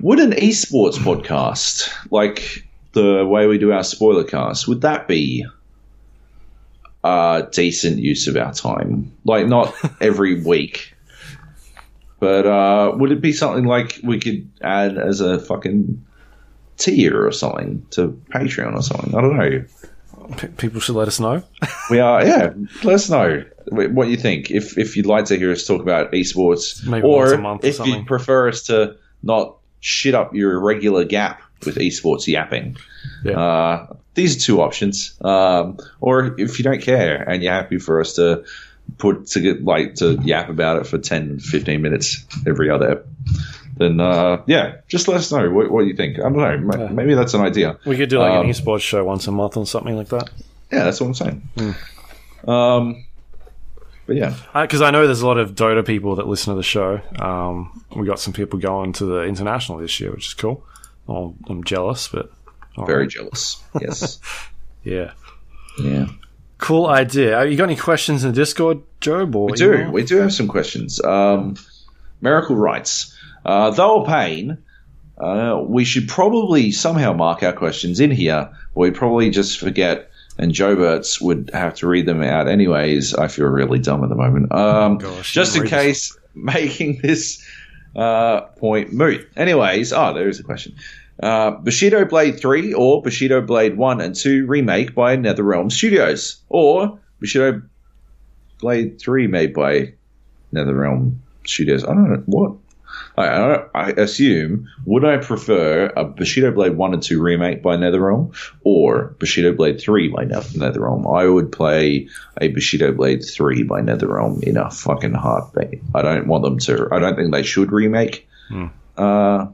Would an esports podcast, like the way we do our spoiler cast, would that be a decent use of our time? Like, not every week, but uh, would it be something like we could add as a fucking tier or something to Patreon or something? I don't know. P- people should let us know. We are, yeah. Let us know what you think. If if you'd like to hear us talk about esports, Maybe or once a month or if something. you'd prefer us to not shit up your regular gap with esports yapping. Yeah. Uh, these are two options. Um, or if you don't care and you're happy for us to put to get like to yap about it for 10, 15 minutes every other, then uh, yeah, just let us know what, what you think. I don't know. Yeah. Maybe that's an idea. We could do like Um, an esports show once a month or something like that. Yeah, that's what I'm saying. Hmm. Um, but yeah. Because I know there's a lot of Dota people that listen to the show. Um, we got some people going to the international this year, which is cool. I'm jealous, but all Very right. jealous. Yes. yeah. yeah. Cool idea. Uh, You got any questions in the Discord, Job? Or We do. We do have some questions. Um, Miracle writes, uh, though a pain, uh, we should probably somehow mark our questions in here. We'd probably just forget, and Joberts would have to read them out anyways. I feel really dumb at the moment. Um, Gosh, just in case making this uh, point moot. Anyways, oh, there is a question. Uh, Bushido Blade 3 or Bushido Blade 1 and 2 remake by NetherRealm Studios, or Bushido Blade 3 made by NetherRealm Studios. I don't know what. I, I, I assume would I prefer a Bushido Blade 1 and 2 remake by NetherRealm or Bushido Blade 3 by Ne- NetherRealm? I would play a Bushido Blade 3 by NetherRealm in a fucking heartbeat. I don't want them to. I don't think they should remake uh,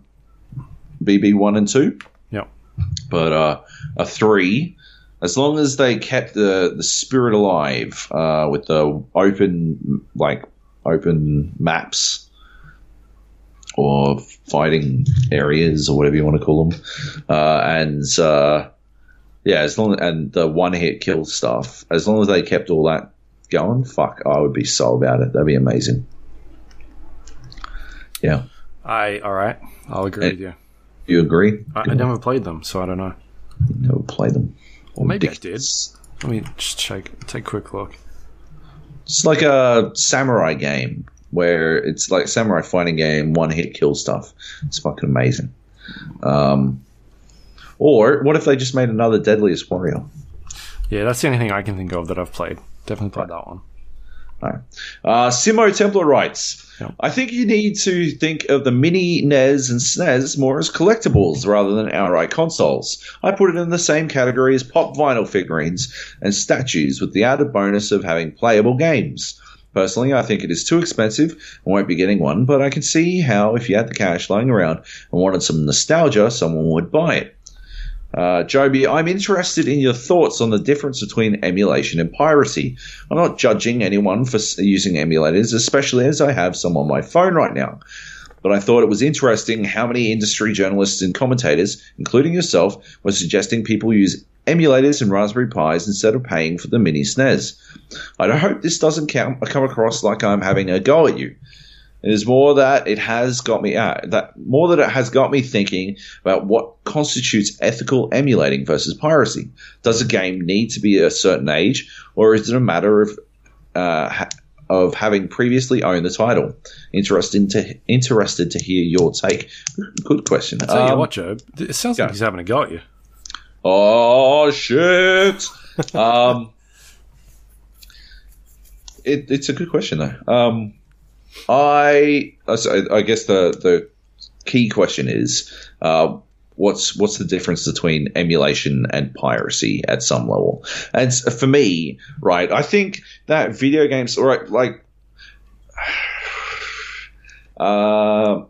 BB 1 and 2 Yeah, but uh, a three, as long as they kept the the spirit alive uh, with the open like open maps or fighting areas or whatever you want to call them, uh, and uh, yeah, as long and the one hit kill stuff, as long as they kept all that going, fuck, I would be so about it. That'd be amazing. Yeah. I all right. I'll agree Eh, with you. You agree? I, I never played them, so I don't know. Never played them. Well, maybe I did. Let me just check. Take a quick look. It's like a samurai game where it's like samurai fighting game, one hit kill stuff. It's fucking amazing. Um, or what if they just made another Deadliest Warrior? Yeah, that's the only thing I can think of that I've played. Definitely played that one. Right. Uh, Simo Templar writes. I think you need to think of the mini NES and SNES more as collectibles rather than outright consoles. I put it in the same category as pop vinyl figurines and statues with the added bonus of having playable games. Personally, I think it is too expensive and won't be getting one, but I can see how if you had the cash lying around and wanted some nostalgia, someone would buy it. Uh, Joby, I'm interested in your thoughts on the difference between emulation and piracy. I'm not judging anyone for using emulators, especially as I have some on my phone right now. But I thought it was interesting how many industry journalists and commentators, including yourself, were suggesting people use emulators and Raspberry Pis instead of paying for the mini SNES. I hope this doesn't come across like I'm having a go at you. It is more that it has got me uh, that more that it has got me thinking about what constitutes ethical emulating versus piracy. Does a game need to be a certain age, or is it a matter of uh, ha- of having previously owned the title? Interested to interested to hear your take. Good question. Tell you Um, what, Joe. It sounds yeah. like he's having a go at you. Oh shit! um, it, it's a good question though. Um, I I guess the the key question is uh, what's what's the difference between emulation and piracy at some level? And for me, right, I think that video games, right, like. Uh,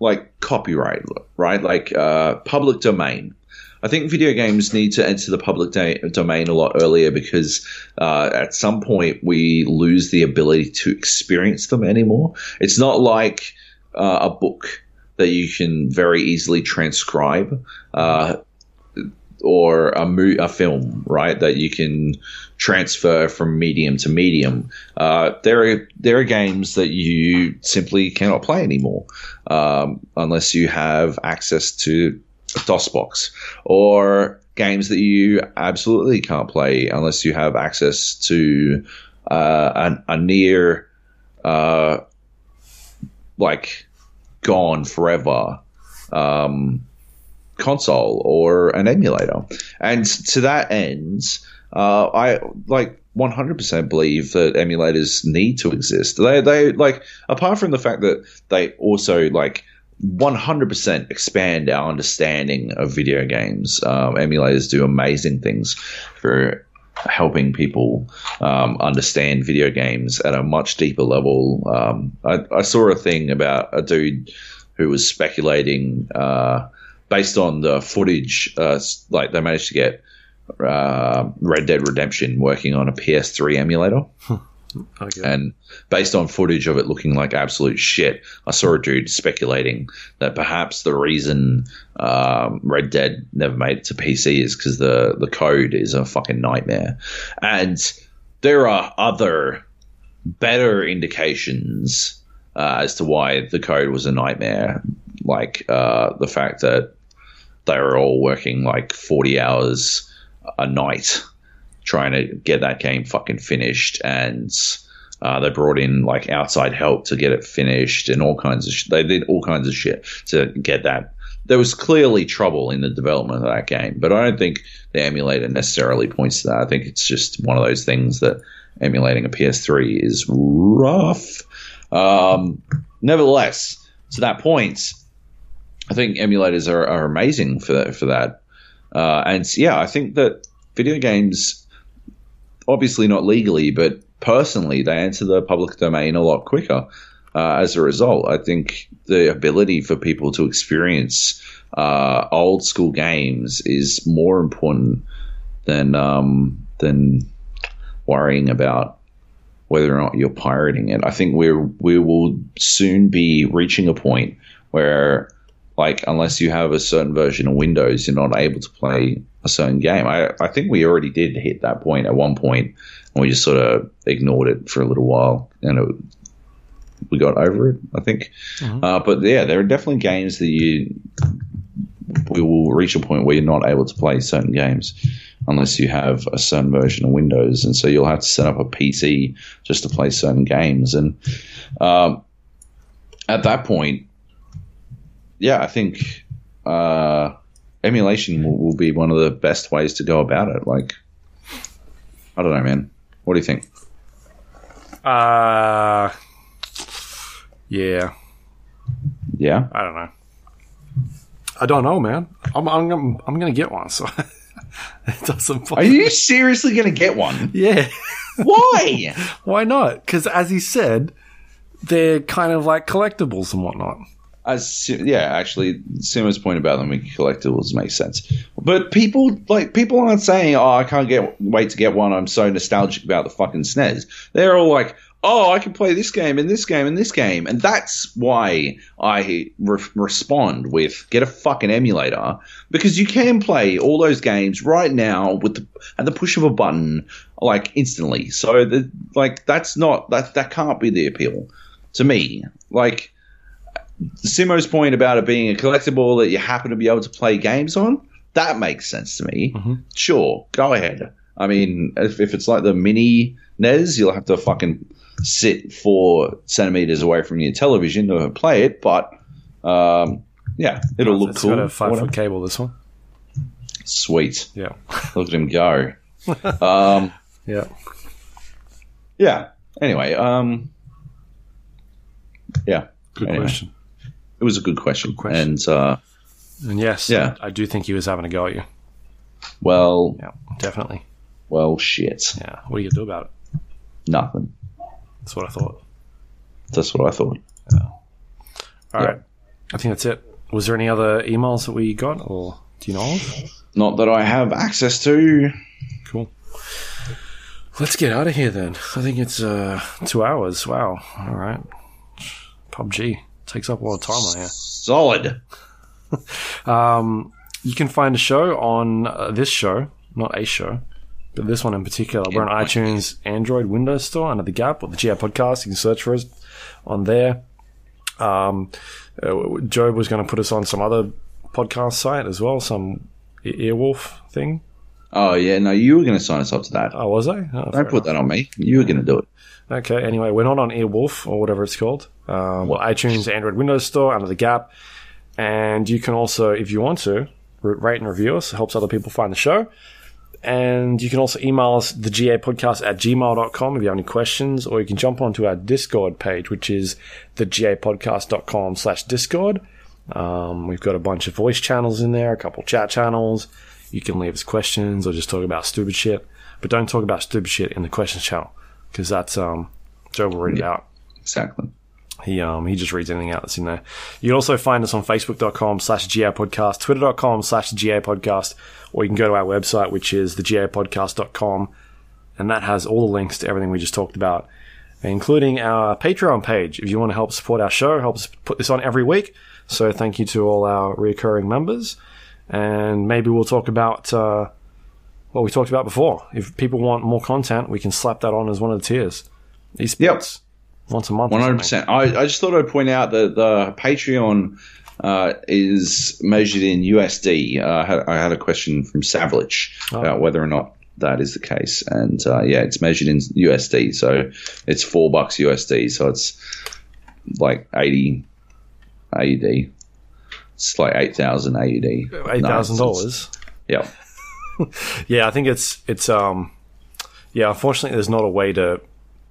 like copyright, right? Like uh, public domain. I think video games need to enter the public da- domain a lot earlier because uh, at some point we lose the ability to experience them anymore. It's not like uh, a book that you can very easily transcribe. Uh, or a, mo- a film, right? That you can transfer from medium to medium. Uh, there are there are games that you simply cannot play anymore um, unless you have access to DOSBox, or games that you absolutely can't play unless you have access to uh, a, a near uh, like gone forever. Um, console or an emulator. And to that end, uh, I like 100% believe that emulators need to exist. They, they like, apart from the fact that they also like 100% expand our understanding of video games, um, emulators do amazing things for helping people um, understand video games at a much deeper level. Um, I, I saw a thing about a dude who was speculating uh, based on the footage, uh, like they managed to get uh, Red Dead Redemption working on a PS3 emulator. And based on footage of it looking like absolute shit, I saw a dude speculating that perhaps the reason um, Red Dead never made it to PC is because the, the code is a fucking nightmare. And there are other better indications uh, as to why the code was a nightmare, like uh, the fact that they were all working like 40 hours a night trying to get that game fucking finished. And uh, they brought in like outside help to get it finished and all kinds of sh- they did all kinds of shit to get that. There was clearly trouble in the development of that game but i don't think the emulator necessarily points to that. I think it's just one of those things that emulating a ps3 is rough. Um, nevertheless to that point i think emulators are, are amazing for that for that. Uh, and yeah i think that video games obviously not legally, but personally, they enter the public domain a lot quicker. Uh, as a result, I think the ability for people to experience uh, old school games is more important than um, than worrying about whether or not you're pirating it. I think we're we will soon be reaching a point where, like, unless you have a certain version of Windows, you're not able to play a certain game. I, I think we already did hit that point at one point, and we just sort of ignored it for a little while, and it, we got over it. I think, uh, but yeah, there are definitely games that you we will reach a point where you're not able to play certain games unless you have a certain version of Windows, and so you'll have to set up a PC just to play certain games. And um, at that point, yeah, I think uh, emulation will, will be one of the best ways to go about it. Like, I don't know, man. What do you think? Uh, yeah, Yeah, I don't know. I don't know, man. I'm I'm gonna, I'm gonna get one. So it doesn't. are you seriously going to get one? Yeah. Why? Why not? Because as he said, they're kind of like collectibles and whatnot. As yeah, actually, Simo's point about them being collectibles makes sense. But people like people aren't saying, "Oh, I can't get wait to get one. I'm so nostalgic about the fucking SNES." They're all like, "Oh, I can play this game and this game and this game," and that's why I re- respond with, "Get a fucking emulator," because you can play all those games right now with the at the push of a button, like instantly. So the like that's not that that can't be the appeal to me. Like. Simo's point about it being a collectible that you happen to be able to play games on, that makes sense to me. Sure, go ahead. I mean, if, if it's like the mini NES, you'll have to fucking sit four centimeters away from your television to play it, but um, yeah, it'll look It's cool. got a five Whatever. foot cable. This one. Sweet. Yeah. Look at him go. um, Yeah. yeah. Anyway, um, yeah, Good Anyway. question. It was a good question. question. And, uh, And yes, Yeah. I do think he was having a go at you. well, Yeah, definitely. well, shit. Yeah. What are you gonna do about it? Nothing. That's what I thought. That's what I thought. All right. I think that's it. Was there any other emails that we got, or do you know of? Not that I have access to. Cool. Let's get out of here then. I think it's uh, two hours. Wow. All right. PUBG takes up a lot of time on here. Solid. Um, you can find a show on uh, this show, not a show, but this one in particular. We're on iTunes, Android, Windows Store under the Gap or the GA Podcast. You can search for us on there. Um, uh, Job was going to put us on some other podcast site as well, some Earwolf thing. Oh yeah, no, you were going to sign us up to that. Oh, was I? Oh, Don't put that on me. You were going to do it. Okay, anyway, we're not on Earwolf or whatever it's called. Um, well, iTunes, Android, Windows Store, under the Gap. And you can also, if you want to, rate and review us. It helps other people find the show. And you can also email us, the GA podcast at gmail.com if you have any questions, or you can jump onto our Discord page, which is the gapodcast.com slash Discord. Um, we've got a bunch of voice channels in there, a couple chat channels. You can leave us questions or just talk about stupid shit. But don't talk about stupid shit in the questions channel because that's um Joe will read it out. Exactly. He um he just reads anything out that's in there. You can also find us on Facebook.com slash GA podcast, Twitter.com slash GA podcast, or you can go to our website which is thegapodcast.com and that has all the links to everything we just talked about, including our Patreon page if you want to help support our show, help us put this on every week. So thank you to all our recurring members. And maybe we'll talk about uh, what we talked about before. If people want more content, we can slap that on as one of the tiers. Esports once a month. One hundred percent. I I just thought I'd point out that the Patreon uh, is measured in USD. Uh, I, had, I had a question from Savage Oh. about whether or not that is the case, and uh, yeah, it's measured in USD. So it's four bucks USD. So it's like eighty AUD. It's like eight thousand AUD. eight thousand dollars. Yeah. Yeah, I think it's it's um yeah. Unfortunately, there's not a way to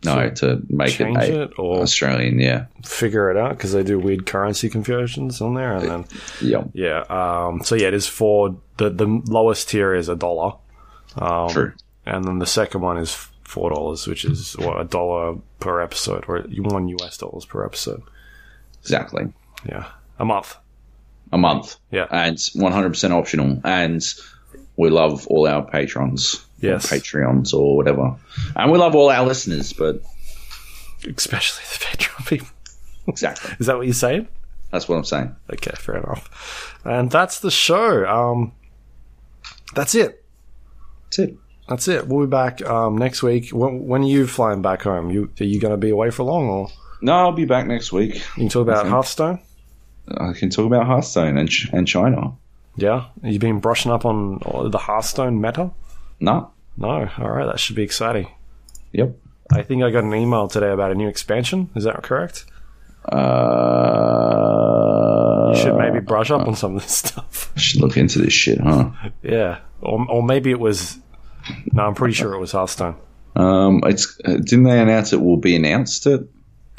No, to make it, a- it or Australian. Yeah. figure it out because they do weird currency conversions on there, and then Yeah. yeah. Um, so yeah, it is for the the lowest tier is a dollar, Um, True. and then the second one is four dollars, which is what a dollar per episode, or one US dollars per episode. Exactly. Yeah, a month. a month. Yeah. And 100% optional. And we love all our patrons. Yes. Or Patreons or whatever. And we love all our listeners, but Especially the Patreon people. exactly. Is that what you're saying? That's what I'm saying. Okay, fair enough. And that's the show. Um, that's it. That's it. That's it. We'll be back um, next week. When, when are you flying back home? You are you going to be away for long or? No, I'll be back next week. You can talk about. Hearthstone. I can talk about Hearthstone and Ch- and China. Yeah, you've been brushing up on uh, the Hearthstone meta. No. No, all right, that should be exciting. Yep. I think I got an email today about a new expansion. Is that correct? Uh, You should maybe brush up on some of this stuff. should look into this shit, huh? Yeah, or, or maybe it was. No, I'm pretty sure it was Hearthstone. Um, it's uh, didn't they announce it will be announced? It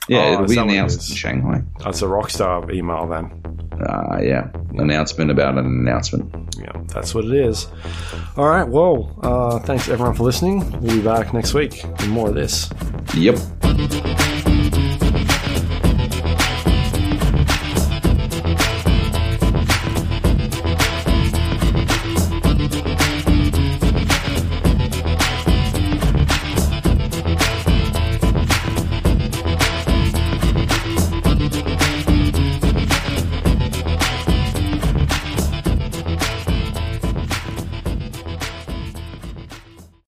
yeah, Oh, it'll be it announced in Shanghai. That's a Rockstar email then. Uh, yeah, announcement about an announcement. Yeah, that's what it is. All right, well, uh, thanks everyone for listening. We'll be back next week with more of this. Yep.